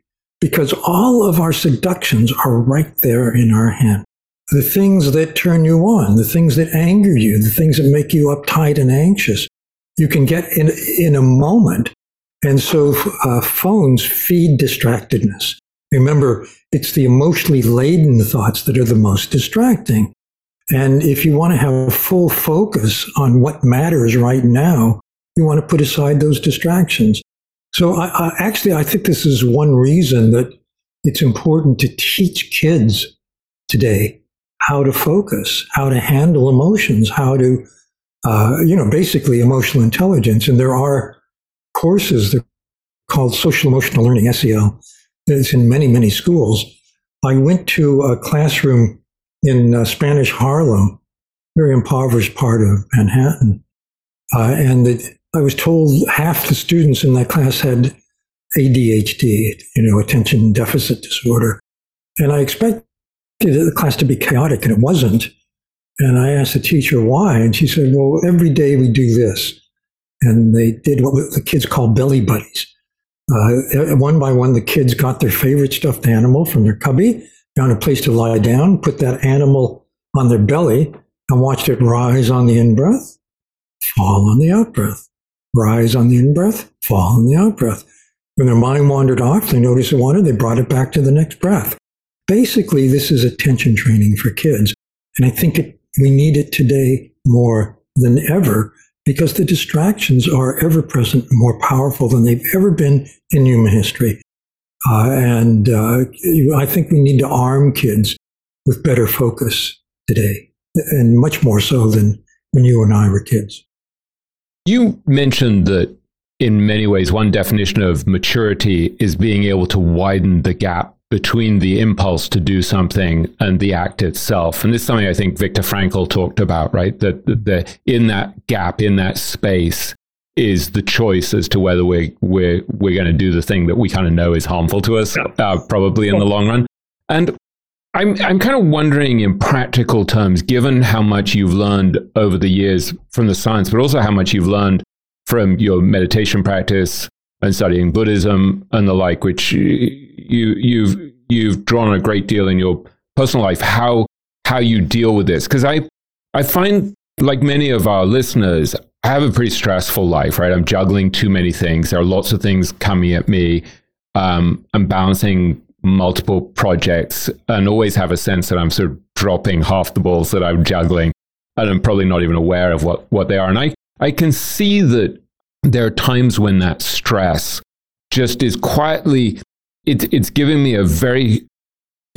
S3: because all of our seductions are right there in our hand. The things that turn you on, the things that anger you, the things that make you uptight and anxious, you can get in, in a moment. And so uh, phones feed distractedness. Remember, it's the emotionally laden thoughts that are the most distracting. And if you want to have full focus on what matters right now, you want to put aside those distractions. So I, I, actually, I think this is one reason that it's important to teach kids today how to focus, how to handle emotions, how to uh, you know, basically emotional intelligence. And there are courses that are called social emotional learning, SEL, that's in many, many schools. I went to a classroom in uh, Spanish Harlem, very impoverished part of Manhattan. Uh, and the, I was told half the students in that class had ADHD, you know, attention deficit disorder. And I expected the class to be chaotic, and it wasn't. And I asked the teacher why, and she said, Well, every day we do this. And they did what the kids call belly buddies. Uh, one by one, the kids got their favorite stuffed animal from their cubby, found a place to lie down, put that animal on their belly, and watched it rise on the in breath, fall on the out breath, rise on the in breath, fall on the out breath. When their mind wandered off, they noticed it wandered, they brought it back to the next breath. Basically, this is attention training for kids. And I think it, we need it today more than ever because the distractions are ever present more powerful than they've ever been in human history. Uh, and uh, I think we need to arm kids with better focus today, and much more so than when you and I were kids.
S2: You mentioned that in many ways, one definition of maturity is being able to widen the gap between the impulse to do something and the act itself. And this is something I think Viktor Frankl talked about, right? That the, the, in that gap, in that space, is the choice as to whether we're we're we're going to do the thing that we kind of know is harmful to us, uh, probably in the long run. And I'm I'm kind of wondering, in practical terms, given how much you've learned over the years from the science, but also how much you've learned from your meditation practice and studying Buddhism and the like, which you you've you've drawn a great deal in your personal life. How how you deal with this? Because I I find like many of our listeners, I have a pretty stressful life. Right, I'm juggling too many things. There are lots of things coming at me. Um, I'm balancing multiple projects and always have a sense that I'm sort of dropping half the balls that I'm juggling, and I'm probably not even aware of what what they are. And I I can see that there are times when that stress just is quietly it's it's giving me a very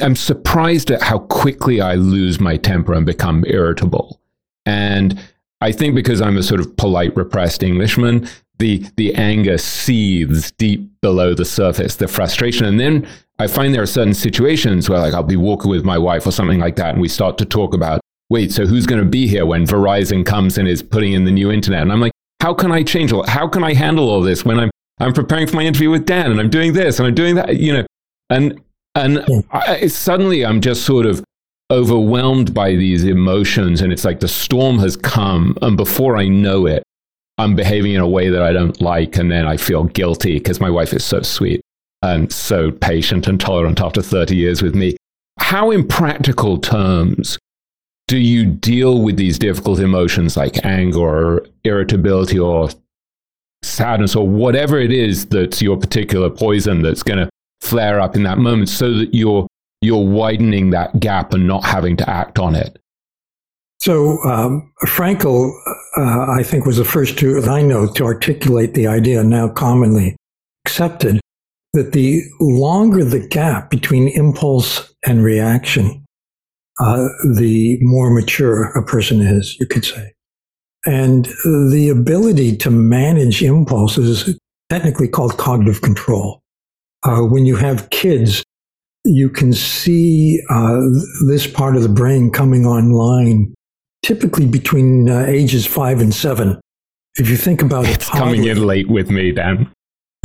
S2: I'm surprised at how quickly I lose my temper and become irritable. And I think because I'm a sort of polite, repressed Englishman, the the anger seethes deep below the surface, the frustration. And then I find there are certain situations where like I'll be walking with my wife or something like that, and we start to talk about, wait, so who's going to be here when Verizon comes and is putting in the new internet? And I'm like, how can I change all? How can I handle all this when I'm I'm preparing for my interview with Dan and I'm doing this and I'm doing that, you know, and and I, suddenly I'm just sort of overwhelmed by these emotions, and it's like the storm has come, and before I know it, I'm behaving in a way that I don't like, and then I feel guilty because my wife is so sweet and so patient and tolerant after 30 years with me. How, in practical terms, do you deal with these difficult emotions like anger or irritability or sadness or whatever it is that's your particular poison that's going to flare up in that moment so that you're you're widening that gap and not having to act on it
S3: so um, Frankl, uh, I think, was the first to, I know, to articulate the idea now commonly accepted that the longer the gap between impulse and reaction, uh, the more mature a person is, you could say. And the ability to manage impulses is technically called cognitive control. Uh, when you have kids, you can see uh, this part of the brain coming online typically between uh, ages five and seven. If you think about
S2: it, it's coming in late with me, Dan.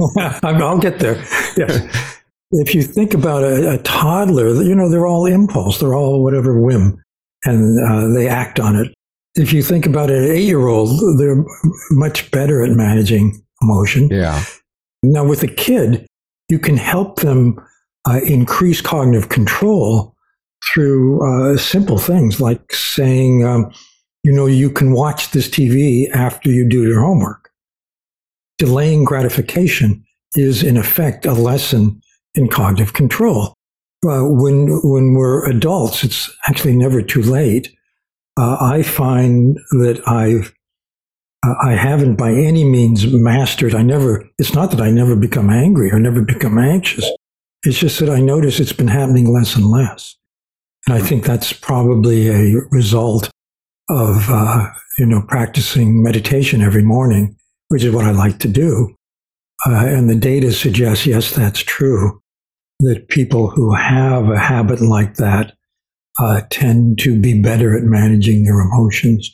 S2: *laughs*
S3: I'll get there. Yes. if you think about a, a, toddler, you know, they're all impulse, they're all whatever whim, and uh, they act on it if you think about an eight year old, they're much better at managing emotion.
S2: Yeah.
S3: Now, with a kid, you can help them uh, increase cognitive control through uh, simple things like saying, um, you know, you can watch this TV after you do your homework. Delaying gratification is, in effect, a lesson in cognitive control. Uh, when when we're adults, it's actually never too late uh, I find that I've uh, I haven't by any means mastered. I never. It's not that I never become angry or never become anxious. It's just that I notice it's been happening less and less, and I think that's probably a result of, uh, you know, practicing meditation every morning, which is what I like to do. Uh, and the data suggests, yes, that's true, that people who have a habit like that uh, tend to be better at managing their emotions.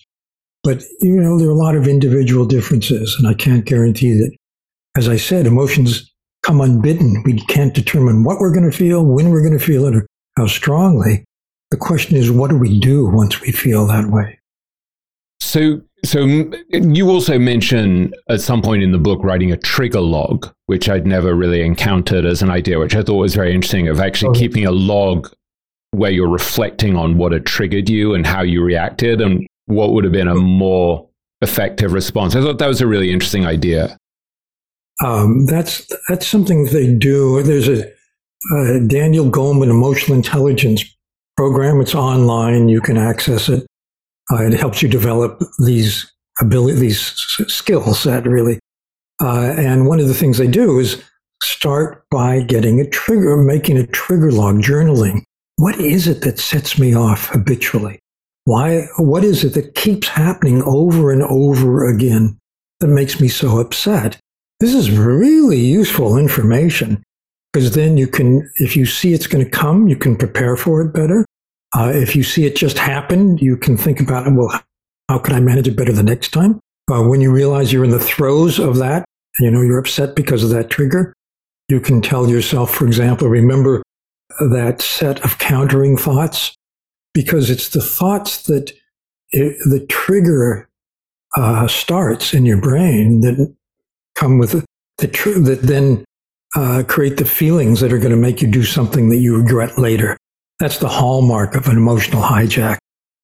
S3: But, you know, there are a lot of individual differences, and I can't guarantee that, as I said, emotions come unbidden. We can't determine what we're going to feel, when we're going to feel it, or how strongly. The question is, what do we do once we feel that way?
S2: So, so you also mention at some point in the book writing a trigger log, which I'd never really encountered as an idea, which I thought was very interesting of actually oh. keeping a log where you're reflecting on what had triggered you and how you reacted and what would have been a more effective response. I thought that was a really interesting idea.
S3: Um, that's that's something they do. There's a Daniel Goleman emotional intelligence program. It's online. You can access it. Uh, it helps you develop these ability, these skills that really. Uh, and one of the things they do is start by getting a trigger, making a trigger log, journaling. What is it that sets me off habitually? Why? What is it that keeps happening over and over again that makes me so upset? This is really useful information because then you can, if you see it's going to come, you can prepare for it better. Uh, if you see it just happen, you can think about, it, well, how can I manage it better the next time? Uh, when you realize you're in the throes of that, and you know, you're upset because of that trigger, you can tell yourself, for example, remember that set of countering thoughts, because it's the thoughts that it, the trigger uh, starts in your brain that come with the, that then uh, create the feelings that are going to make you do something that you regret later. That's the hallmark of an emotional hijack.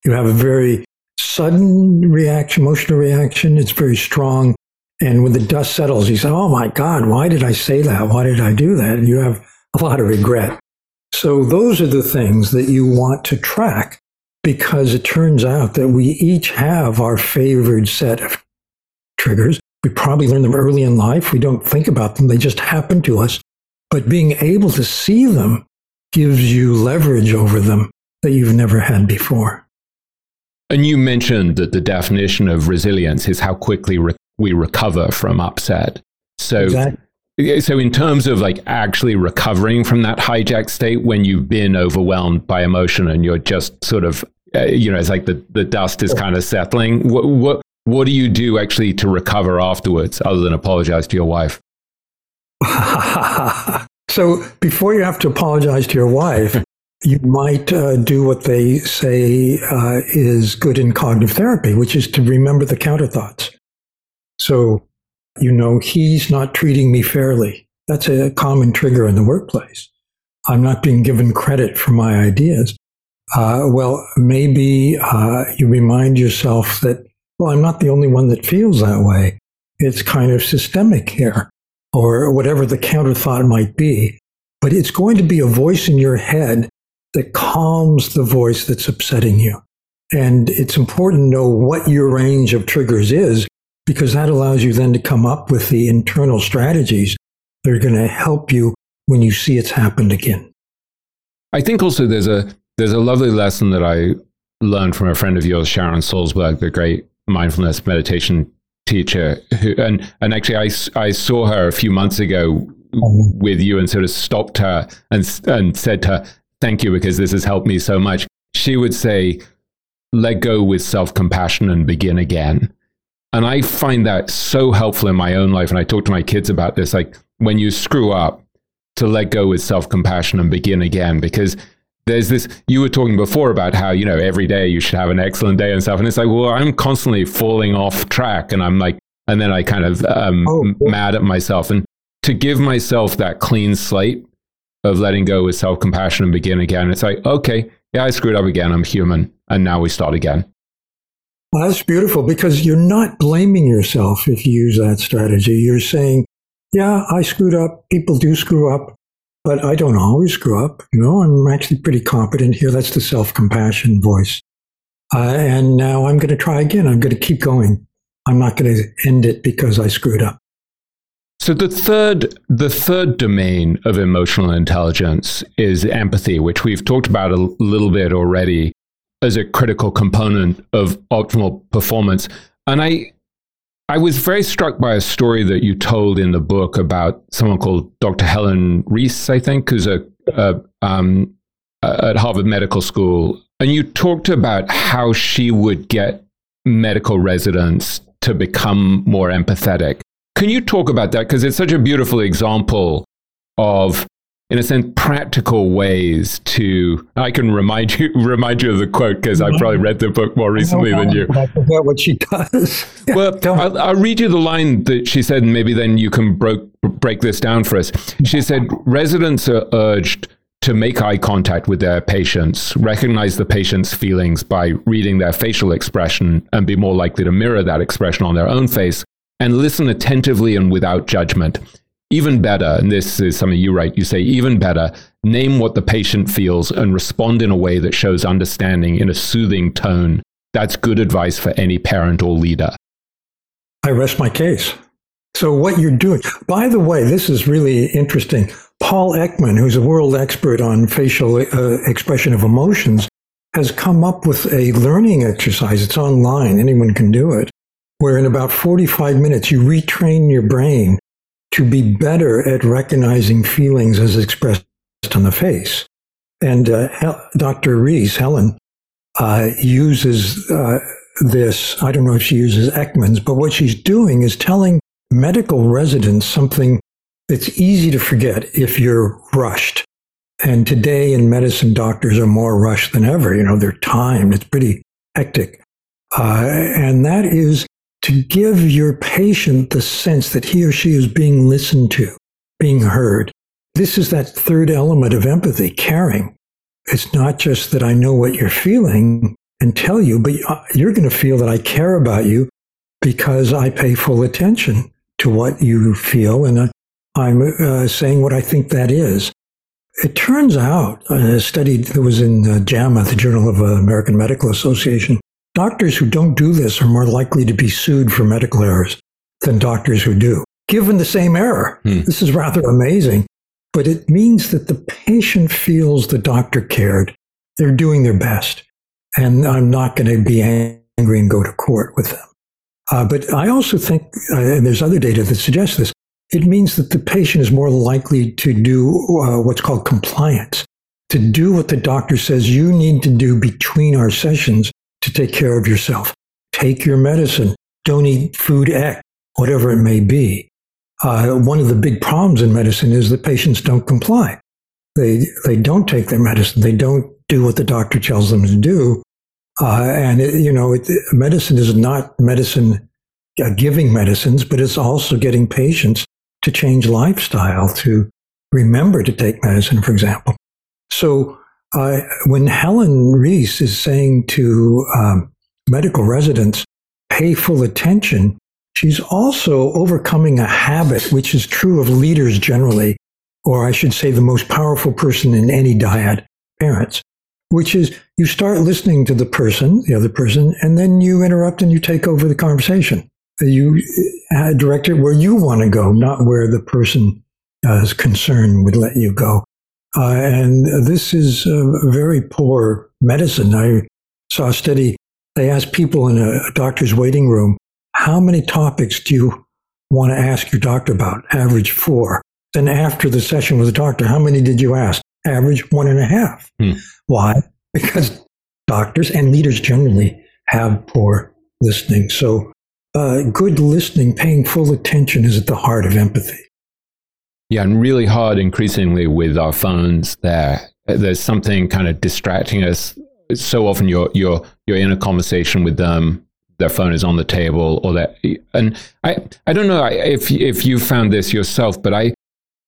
S3: You have a very sudden reaction, emotional reaction. It's very strong. And when the dust settles, you say, Oh my God, why did I say that? Why did I do that? And you have a lot of regret. So those are the things that you want to track because it turns out that we each have our favored set of triggers. We probably learn them early in life. We don't think about them. They just happen to us. But being able to see them gives you leverage over them that you've never had before.
S2: And you mentioned that the definition of resilience is how quickly re- we recover from upset. So, exactly. so in terms of like actually recovering from that hijack state when you've been overwhelmed by emotion and you're just sort of, uh, you know, it's like the, the dust is kind of settling. What, what, what do you do actually to recover afterwards other than apologize to your wife? *laughs*
S3: So before you have to apologize to your wife, *laughs* you might uh, do what they say uh, is good in cognitive therapy, which is to remember the counter thoughts. So, you know, he's not treating me fairly. That's a common trigger in the workplace. I'm not being given credit for my ideas. Uh, well, maybe uh, you remind yourself that, well, I'm not the only one that feels that way. It's kind of systemic here or whatever the counter thought might be. But it's going to be a voice in your head that calms the voice that's upsetting you. And it's important to know what your range of triggers is because that allows you then to come up with the internal strategies that are going to help you when you see it's happened again.
S2: I think also there's a there's a lovely lesson that I learned from a friend of yours, Sharon Salzberg, the great mindfulness meditation teacher who, and and actually I, I saw her a few months ago with you and sort of stopped her and and said to her thank you because this has helped me so much. She would say let go with self-compassion and begin again. And i find that so helpful in my own life and i talk to my kids about this like when you screw up to let go with self-compassion and begin again because there's this you were talking before about how you know every day you should have an excellent day and stuff and it's like well i'm constantly falling off track and i'm like and then i kind of um oh, cool. mad at myself and to give myself that clean slate of letting go with self-compassion and begin again it's like okay yeah i screwed up again i'm human and now we start again
S3: well, that's beautiful because you're not blaming yourself if you use that strategy you're saying yeah i screwed up people do screw up but I don't always screw up. You know, I'm actually pretty competent here. That's the self compassion voice. Uh, and now I'm going to try again. I'm going to keep going. I'm not going to end it because I screwed up.
S2: So the third, the third domain of emotional intelligence is empathy, which we've talked about a little bit already. as a critical component of optimal performance. And I, I was very struck by a story that you told in the book about someone called Dr. Helen Riess, I think, who's a, a um, at Harvard Medical School, and you talked about how she would get medical residents to become more empathetic. Can you talk about that? Because it's such a beautiful example of in a sense, practical ways to. I can remind you *laughs* remind you of the quote because I probably read the book more *laughs* recently than you.
S3: I forget what she does. *laughs*
S2: well, I'll, I'll, read you the line that she said, and maybe then you can broke, break this down for us. She said, "Residents are urged." To make eye contact with their patients, recognize the patient's feelings by reading their facial expression, and be more likely to mirror that expression on their own face, and listen attentively and without judgment. Even better, and this is something you write, you say, even better, name what the patient feels and respond in a way that shows understanding in a soothing tone. That's good advice for any parent or leader.
S3: I rest my case. So, what you're doing, by the way, this is really interesting. Paul Ekman, who's a world expert on facial uh, expression of emotions, has come up with a learning exercise. It's online, anyone can do it, where in about 45 minutes you retrain your brain to be better at recognizing feelings as expressed on the face. And uh, Dr. Riess, Helen, uh, uses uh, this. I don't know if she uses Ekman's, but what she's doing is telling medical residents something that's easy to forget if you're rushed. And today in medicine, doctors are more rushed than ever. You know, their time, it's pretty hectic. Uh, and that is to give your patient the sense that he or she is being listened to, being heard. This is that third element of empathy, caring. It's not just that I know what you're feeling and tell you, but you're going to feel that I care about you because I pay full attention to what you feel and I'm uh, saying what I think that is. It turns out, a study that was in uh, JAMA, the Journal of uh, American Medical Association, Doctors who don't do this are more likely to be sued for medical errors than doctors who do, given the same error. Hmm. This is rather amazing, but it means that the patient feels the doctor cared. They're doing their best, and I'm not going to be angry and go to court with them. Uh, but I also think, uh, and there's other data that suggests this, it means that the patient is more likely to do uh, what's called compliance, to do what the doctor says you need to do between our sessions to take care of yourself. Take your medicine. Don't eat food X, whatever it may be. Uh, one of the big problems in medicine is that patients don't comply. They, they don't take their medicine. They don't do what the doctor tells them to do. Uh, and, it, you know, it, medicine is not medicine uh, giving medicines, but it's also getting patients to change lifestyle, to remember to take medicine, for example. So when Helen Riess is saying to um, medical residents, pay full attention, she's also overcoming a habit, which is true of leaders generally, or I should say the most powerful person in any dyad, parents, which is you start listening to the person, the other person, and then you interrupt and you take over the conversation. You uh, direct it where you want to go, not where the person uh, is concerned would let you go. Uh, and this is a very poor medicine. I saw a study. They asked people in a, doctor's waiting room, how many topics do you want to ask your doctor about? Average four. Then after the session with the doctor, how many did you ask? Average one and a half. Hmm. Why? Because doctors and leaders generally have poor listening. So uh, good listening, paying full attention is at the heart of empathy.
S2: Yeah, and really hard increasingly with our phones there. There's something kind of distracting us. So often you're you're you're in a conversation with them, their phone is on the table or that and I I don't know if if you found this yourself, but I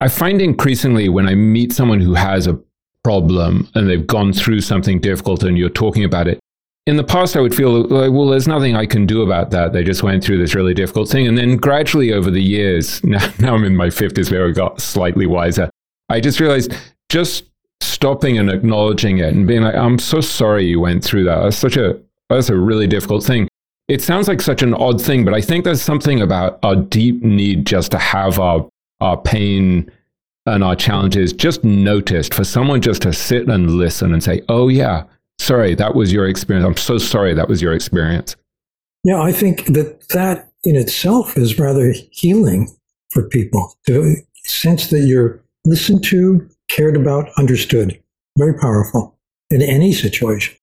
S2: I find increasingly when I meet someone who has a problem and they've gone through something difficult and you're talking about it, in the past, I would feel like, well, there's nothing I can do about that. They just went through this really difficult thing. And then gradually over the years, *laughs* now, now I'm in my 50s where I got slightly wiser, I just realized just stopping and acknowledging it and being like, I'm so sorry you went through that. That's such a, that's a really difficult thing. It sounds like such an odd thing, but I think there's something about our deep need just to have our, our pain and our challenges just noticed for someone just to sit and listen and say, oh, yeah, sorry, that was your experience. I'm so sorry that was your experience.
S3: Yeah, I think that that in itself is rather healing for people to sense that you're listened to, cared about, understood. Very powerful in any situation.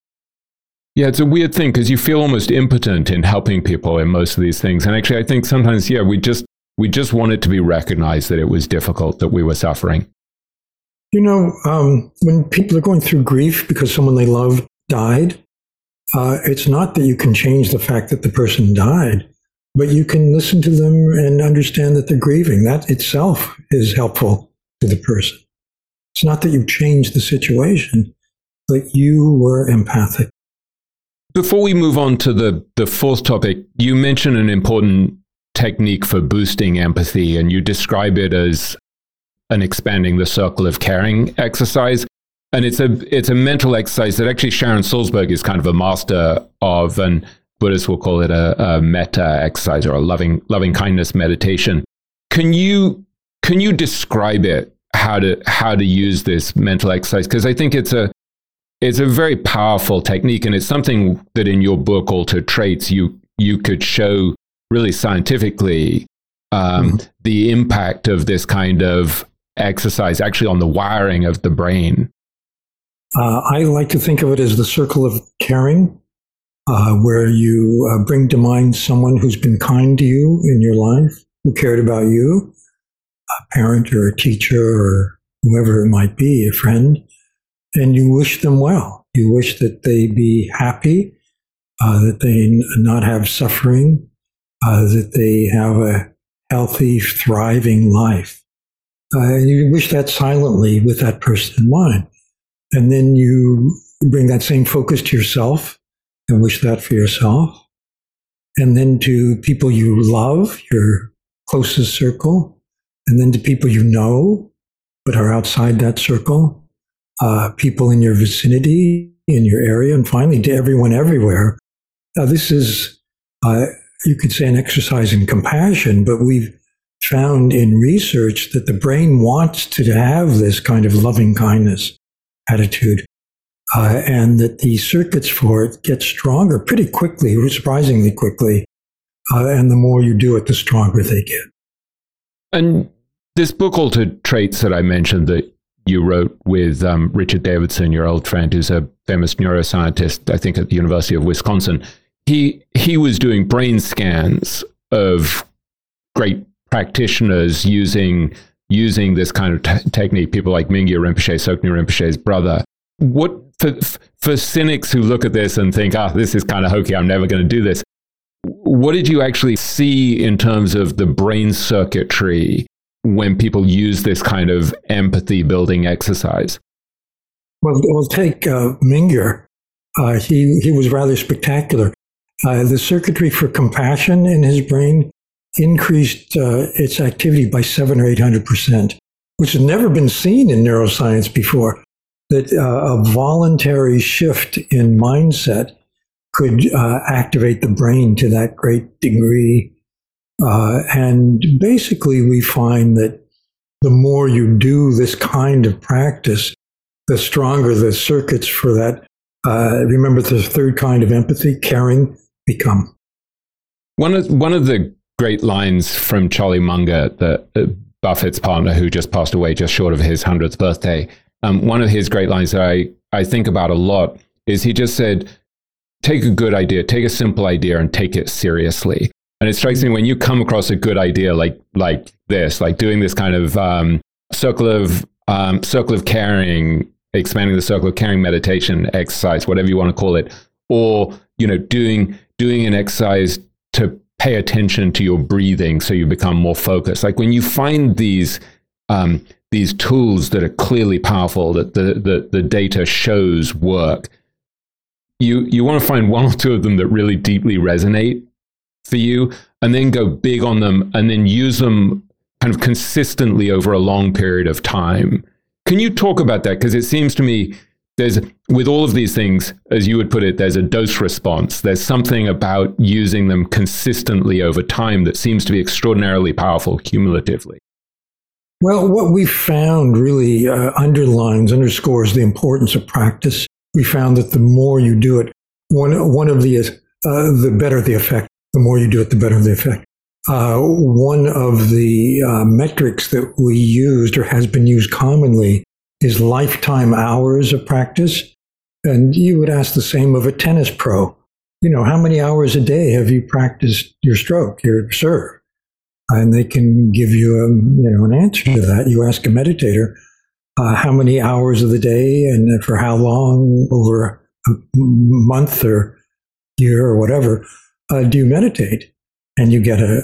S2: Yeah, it's a weird thing because you feel almost impotent in helping people in most of these things. And actually, I think sometimes, yeah, we just we just want it to be recognized that it was difficult, that we were suffering.
S3: You know, um, when people are going through grief because someone they love died, uh, it's not that you can change the fact that the person died, but you can listen to them and understand that they're grieving. That itself is helpful to the person. It's not that you changed the situation, but you were empathic.
S2: Before we move on to the, the fourth topic, you mentioned an important technique for boosting empathy, and you describe it as an expanding the circle of caring exercise. And it's a it's a mental exercise that actually Sharon Salzberg is kind of a master of, and Buddhists will call it a, a metta exercise or a loving loving kindness meditation. Can you can you describe it how to how to use this mental exercise? Because I think it's a it's a very powerful technique, and it's something that in your book Altered Traits you you could show really scientifically um, mm. the impact of this kind of exercise actually on the wiring of the brain?
S3: Uh, I like to think of it as the circle of caring, uh, where you uh, bring to mind someone who's been kind to you in your life, who cared about you, a parent or a teacher or whoever it might be, a friend, and you wish them well. You wish that they be happy, uh, that they not have suffering, uh, that they have a healthy, thriving life. Uh, and you wish that silently with that person in mind. And then you bring that same focus to yourself and wish that for yourself. And then to people you love, your closest circle. And then to people you know, but are outside that circle. Uh, people in your vicinity, in your area. And finally, to everyone everywhere. Now, this is, uh, you could say, an exercise in compassion, but we've found in research that the brain wants to have this kind of loving kindness attitude, uh, and that the circuits for it get stronger pretty quickly, surprisingly quickly. Uh, and the more you do it, the stronger they get.
S2: And this book, Altered Traits, that I mentioned that you wrote with um, Richard Davidson, your old friend, who's a famous neuroscientist, I think, at the University of Wisconsin. He he was doing brain scans of great practitioners using using this kind of t- technique. People like Mingyur Rinpoche, Tsoknyi Rinpoche's brother. What for, for cynics who look at this and think, "Ah, this is kind of hokey. I'm never going to do this." What did you actually see in terms of the brain circuitry when people use this kind of empathy building exercise?
S3: Well, we'll take uh. Uh, he he was rather spectacular. Uh, the circuitry for compassion in his brain increased uh, its activity by seven or eight hundred percent, which has never been seen in neuroscience before. That uh, a voluntary shift in mindset could uh, activate the brain to that great degree. Uh, and basically, we find that the more you do this kind of practice, the stronger the circuits for that. Uh, remember the third kind of empathy, caring, become.
S2: One of one of the great lines from Charlie Munger, the, uh, Buffett's partner who just passed away just short of his 100th birthday. Um, one of his great lines that I, I think about a lot is he just said, take a good idea, take a simple idea and take it seriously. And it strikes me when you come across a good idea like, like this, like doing this kind of um, circle of um, circle of caring, expanding the circle of caring meditation exercise, whatever you want to call it, or you know, doing doing an exercise to pay attention to your breathing so you become more focused. Like when you find these um, these tools that are clearly powerful, that the, the, the data shows work, you you want to find one or two of them that really deeply resonate for you, and then go big on them, and then use them kind of consistently over a long period of time. Can you talk about that? Because it seems to me there's with all of these things, as you would put it, there's a dose response. There's something about using them consistently over time that seems to be extraordinarily powerful cumulatively.
S3: Well, what we found really uh, underlines, underscores the importance of practice we found that the more you do it, one, one of the, uh, the better the effect. The more you do it, the better the effect. Uh, one of the uh, metrics that we used or has been used commonly is lifetime hours of practice. And you would ask the same of a tennis pro. You know, how many hours a day have you practiced your stroke, your serve? And they can give you a, you know, an answer to that. You ask a meditator, uh, how many hours of the day and for how long over a month or year or whatever uh, do you meditate? And you get a,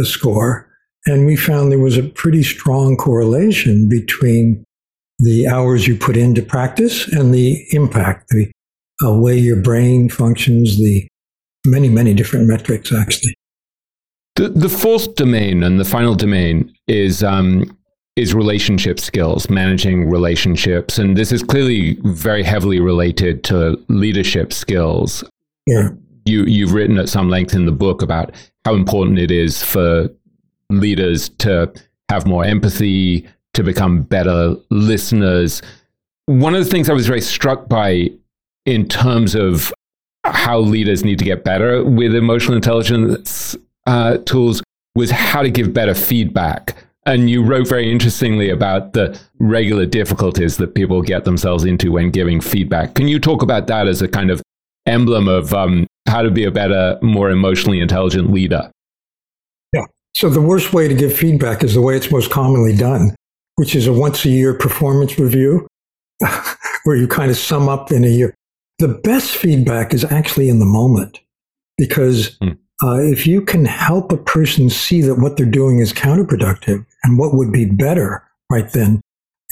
S3: a score. And we found there was a pretty strong correlation between the hours you put into practice and the impact, the uh, way your brain functions, the many, many different metrics, actually.
S2: The, the fourth domain and the final domain is um, is relationship skills, managing relationships, and this is clearly very heavily related to leadership skills.
S3: Yeah.
S2: You you've written at some length in the book about how important it is for leaders to have more empathy, to become better listeners. One of the things I was very struck by in terms of how leaders need to get better with emotional intelligence uh, tools was how to give better feedback. And you wrote very interestingly about the regular difficulties that people get themselves into when giving feedback. Can you talk about that as a kind of emblem of um, how to be a better, more emotionally intelligent leader?
S3: Yeah. So the worst way to give feedback is the way it's most commonly done, which is a once a year performance review *laughs* where you kind of sum up in a year. The best feedback is actually in the moment because hmm. uh, if you can help a person see that what they're doing is counterproductive and what would be better right then,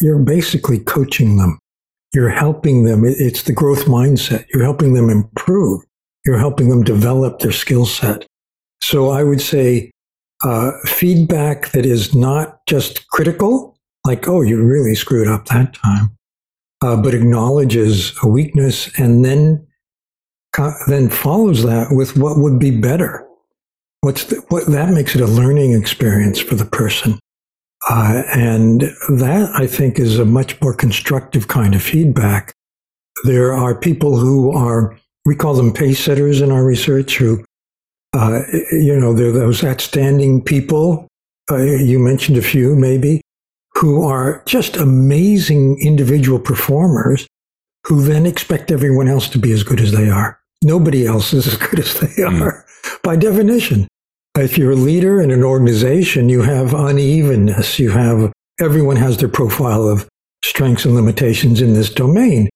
S3: you're basically coaching them. You're helping them. It's the growth mindset. You're helping them improve. You're helping them develop their skill set. So I would say uh, feedback that is not just critical, like, oh, you really screwed up that time, uh, but acknowledges a weakness and then then follows that with what would be better. What's the, what that makes it a learning experience for the person, uh, and that I think is a much more constructive kind of feedback. There are people who are we call them pace setters in our research who uh, you know they're those outstanding people. Uh, you mentioned a few maybe who are just amazing individual performers who then expect everyone else to be as good as they are. Nobody else is as good as they hmm. are mm. by definition. If you're a leader in an organization, you have unevenness. You have everyone has their profile of strengths and limitations in this domain.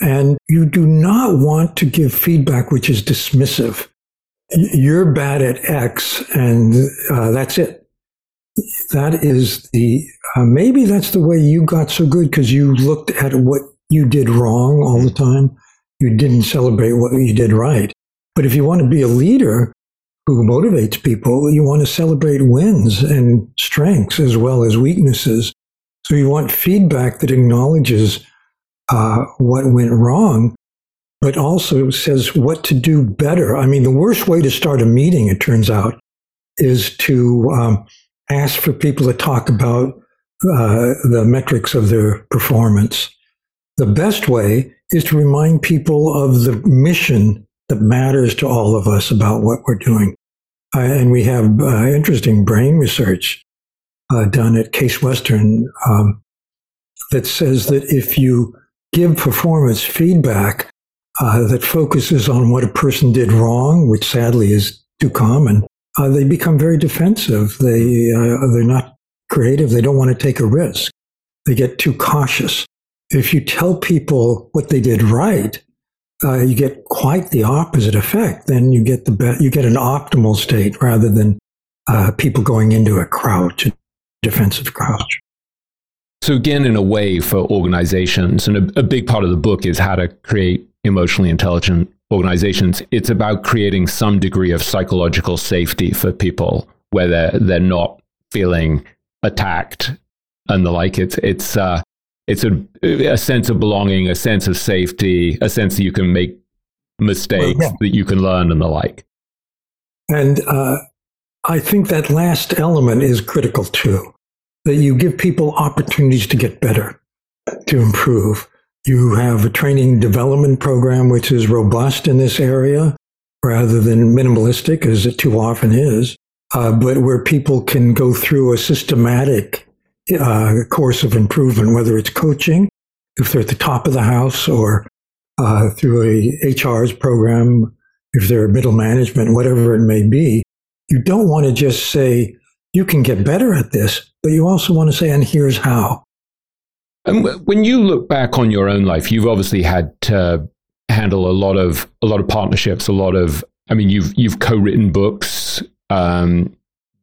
S3: And you do not want to give feedback which is dismissive. You're bad at X and uh, that's it that is the uh, maybe that's the way you got so good because you looked at what you did wrong all the time. You didn't celebrate what you did right. But if you want to be a leader who motivates people, you want to celebrate wins and strengths as well as weaknesses. So you want feedback that acknowledges uh, what went wrong, but also says what to do better. I mean, the worst way to start a meeting, it turns out, is to um, ask for people to talk about uh, the metrics of their performance. The best way is to remind people of the mission that matters to all of us about what we're doing. Uh, and we have uh, interesting brain research uh, done at Case Western um, that says that if you give performance feedback uh, that focuses on what a person did wrong, which sadly is too common, uh, they become very defensive. They uh, they're not creative. They don't want to take a risk. They get too cautious. If you tell people what they did right, uh, you get quite the opposite effect. Then you get the be- you get an optimal state rather than uh, people going into a crouch, a defensive crouch.
S2: So again, in a way, for organizations, and a, a big part of the book is how to create emotionally intelligent organizations, it's about creating some degree of psychological safety for people where they're, they're not feeling attacked and the like. It's, it's, uh, it's a, a sense of belonging, a sense of safety, a sense that you can make mistakes, well, yeah. that you can learn and the like.
S3: And uh, I think that last element is critical too, that you give people opportunities to get better, to improve You have a training development program which is robust in this area rather than minimalistic, as it too often is, uh, but where people can go through a systematic uh, course of improvement, whether it's coaching, if they're at the top of the house, or uh, through a HR's program, if they're middle management, whatever it may be. You don't want to just say, you can get better at this, but you also want to say, and here's how.
S2: And when you look back on your own life, you've obviously had to handle a lot of a lot of partnerships, a lot of. I mean, you've you've co-written books. Um,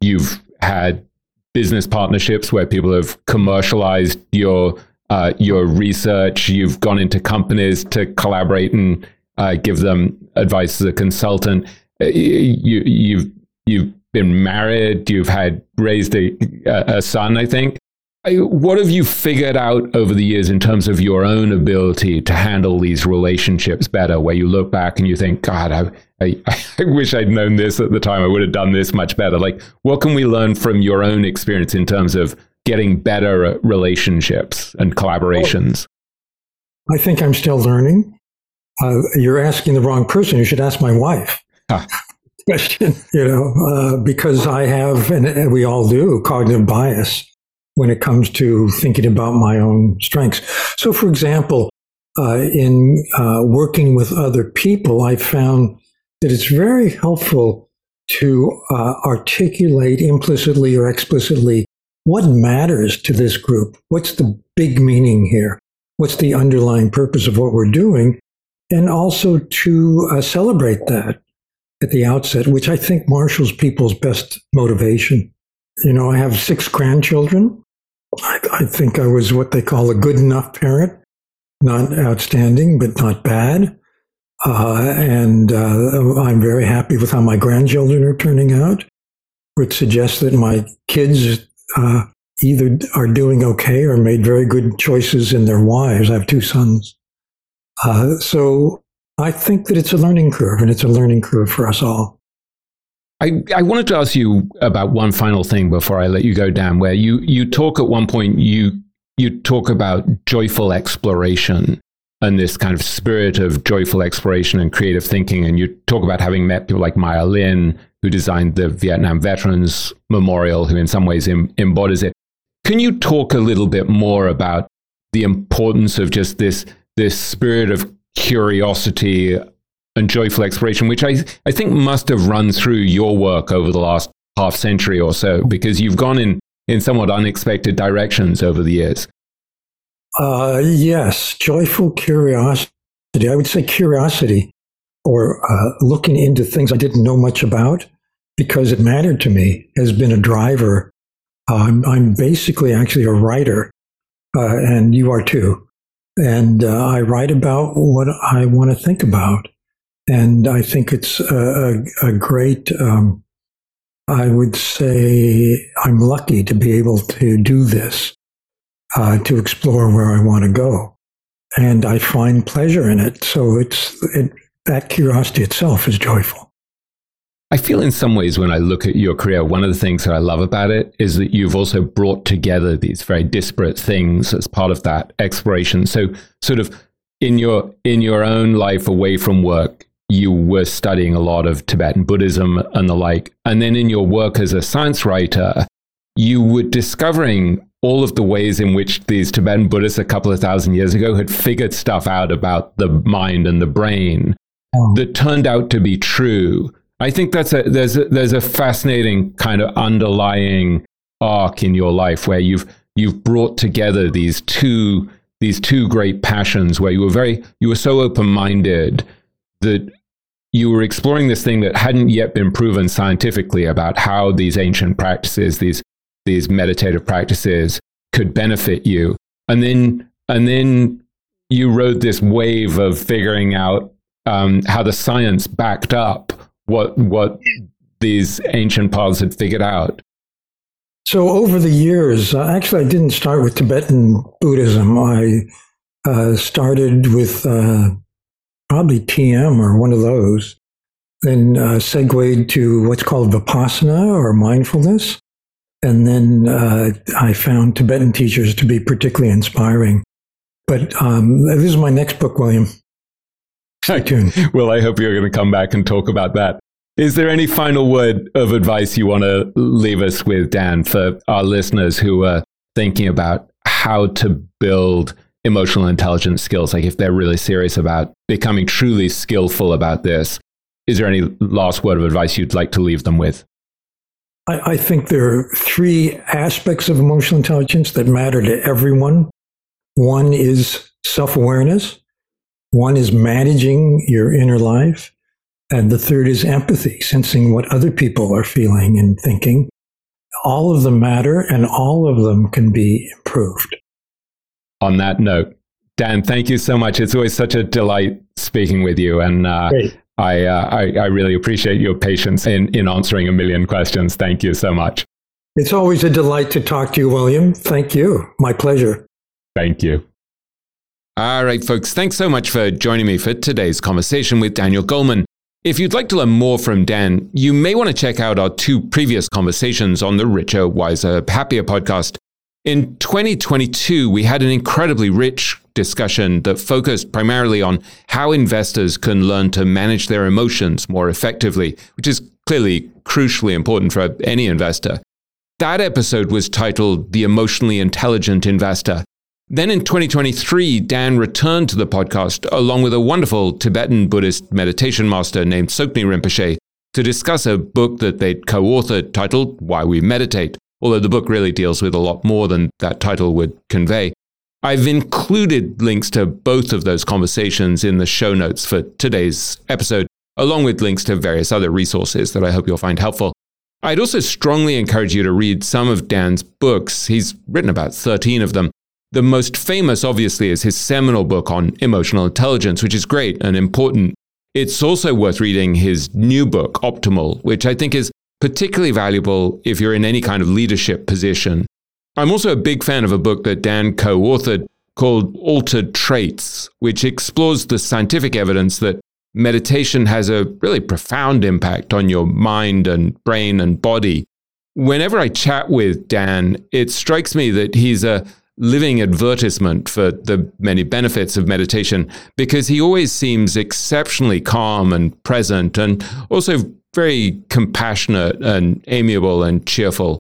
S2: you've had business partnerships where people have commercialized your uh, your research. You've gone into companies to collaborate and uh, give them advice as a consultant. Uh, you, you've you've been married. You've had raised a, a son, I think. What have you figured out over the years in terms of your own ability to handle these relationships better? Where you look back and you think, God, I, I, *laughs* I, wish I'd known this at the time. I would have done this much better. Like, what can we learn from your own experience in terms of getting better at relationships and collaborations?
S3: I think I'm still learning. Uh, you're asking the wrong person. You should ask my wife. Huh. *laughs* Question, you know, uh, because I have, and we all do, cognitive bias when it comes to thinking about my own strengths. So, for example, uh, in uh, working with other people, I found that it's very helpful to uh, articulate implicitly or explicitly what matters to this group. What's the big meaning here? What's the underlying purpose of what we're doing? And also to uh, celebrate that at the outset, which I think marshals people's best motivation. You know, I have six grandchildren. I, I think I was what they call a good enough parent, not outstanding, but not bad. Uh, and uh, I'm very happy with how my grandchildren are turning out, which suggests that my kids uh, either are doing okay or made very good choices in their wives. I have two sons. Uh, so I think that it's a learning curve, and it's a learning curve for us all.
S2: I, I wanted to ask you about one final thing before I let you go Dan. where you, you talk at one point, you, you talk about joyful exploration and this kind of spirit of joyful exploration and creative thinking. And you talk about having met people like Maya Lin, who designed the Vietnam Veterans Memorial, who in some ways em- embodies it. Can you talk a little bit more about the importance of just this, this spirit of curiosity and joyful exploration, which I, I think must have run through your work over the last half century or so, because you've gone in, in somewhat unexpected directions over the years.
S3: Uh, yes, joyful curiosity. I would say curiosity or uh, looking into things I didn't know much about because it mattered to me has been a driver. I'm, I'm basically actually a writer, uh, and you are too. And uh, I write about what I want to think about. And I think it's a, a, a great, um, I would say I'm lucky to be able to do this, uh, to explore where I want to go. And I find pleasure in it. So it's, it, that curiosity itself is joyful.
S2: I feel in some ways when I look at your career, one of the things that I love about it is that you've also brought together these very disparate things as part of that exploration. So sort of in your in your own life away from work, you were studying a lot of Tibetan Buddhism and the like. And then in your work as a science writer, you were discovering all of the ways in which these Tibetan Buddhists a couple of thousand years ago had figured stuff out about the mind and the brain oh. that turned out to be true. I think that's a there's a, there's a fascinating kind of underlying arc in your life where you've you've brought together these two these two great passions where you were very you were so open minded that you were exploring this thing that hadn't yet been proven scientifically about how these ancient practices, these these meditative practices, could benefit you, and then and then you rode this wave of figuring out um, how the science backed up what what these ancient paths had figured out.
S3: So over the years, uh, actually, I didn't start with Tibetan Buddhism. I uh, started with uh, probably TM or one of those, then uh, segued to what's called Vipassana or mindfulness. And then uh, I found Tibetan teachers to be particularly inspiring. But um, this is my next book, William. Stay *laughs* tuned.
S2: well, I hope you're going to come back and talk about that. Is there any final word of advice you want to leave us with, Dan, for our listeners who are thinking about how to build emotional intelligence skills? Like if they're really serious about becoming truly skillful about this, is there any last word of advice you'd like to leave them with?
S3: I, I think there are three aspects of emotional intelligence that matter to everyone. One is self awareness, one is managing your inner life, and the third is empathy, sensing what other people are feeling and thinking. All of them matter and all of them can be improved.
S2: On that note, Dan, thank you so much. It's always such a delight speaking with you. And uh, I, uh, I, I really appreciate your patience in, in answering a million questions. Thank you so much.
S3: It's always a delight to talk to you, William. Thank you. My pleasure.
S2: Thank you. All right, folks, thanks so much for joining me for today's conversation with Daniel Goleman. If you'd like to learn more from Dan, you may want to check out our two previous conversations on the Richer, Wiser, Happier podcast. In 2022, we had an incredibly rich discussion that focused primarily on how investors can learn to manage their emotions more effectively, which is clearly crucially important for any investor. That episode was titled The Emotionally Intelligent Investor. Then in 2023, Dan returned to the podcast along with a wonderful Tibetan Buddhist meditation master named Tsoknyi Rinpoche to discuss a book that they'd co authored titled Why We Meditate, although the book really deals with a lot more than that title would convey. I've included links to both of those conversations in the show notes for today's episode, along with links to various other resources that I hope you'll find helpful. I'd also strongly encourage you to read some of Dan's books. He's written about 13 of them. The most famous, obviously, is his seminal book on emotional intelligence, which is great and important. It's also worth reading his new book, Optimal, which I think is particularly valuable if you're in any kind of leadership position. I'm also a big fan of a book that Dan co authored called Altered Traits, which explores the scientific evidence that meditation has a really profound impact on your mind and brain and body. Whenever I chat with Dan, it strikes me that he's a living advertisement for the many benefits of meditation because he always seems exceptionally calm and present and also very compassionate and amiable and cheerful.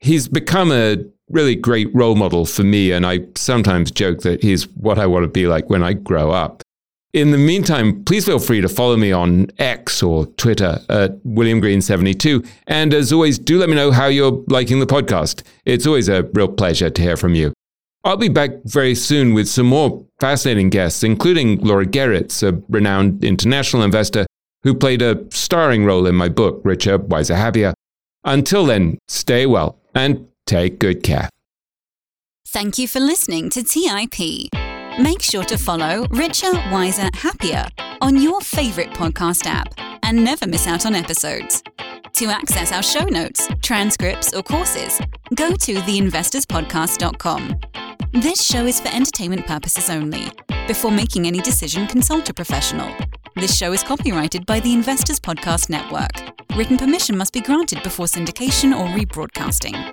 S2: He's become a really great role model for me, and I sometimes joke that he's what I want to be like when I grow up. In the meantime, please feel free to follow me on X or Twitter at William Green72. And as always, do let me know how you're liking the podcast. It's always a real pleasure to hear from you. I'll be back very soon with some more fascinating guests, including Laura Geritz, a renowned international investor who played a starring role in my book, Richer, Wiser, Happier. Until then, stay well and take good care.
S1: Thank you for listening to TIP. Make sure to follow Richer, Wiser, Happier on your favorite podcast app and never miss out on episodes. To access our show notes, transcripts, or courses, go to theinvestorspodcast.com. This show is for entertainment purposes only. Before making any decision, consult a professional. This show is copyrighted by the Investors Podcast Network. Written permission must be granted before syndication or rebroadcasting.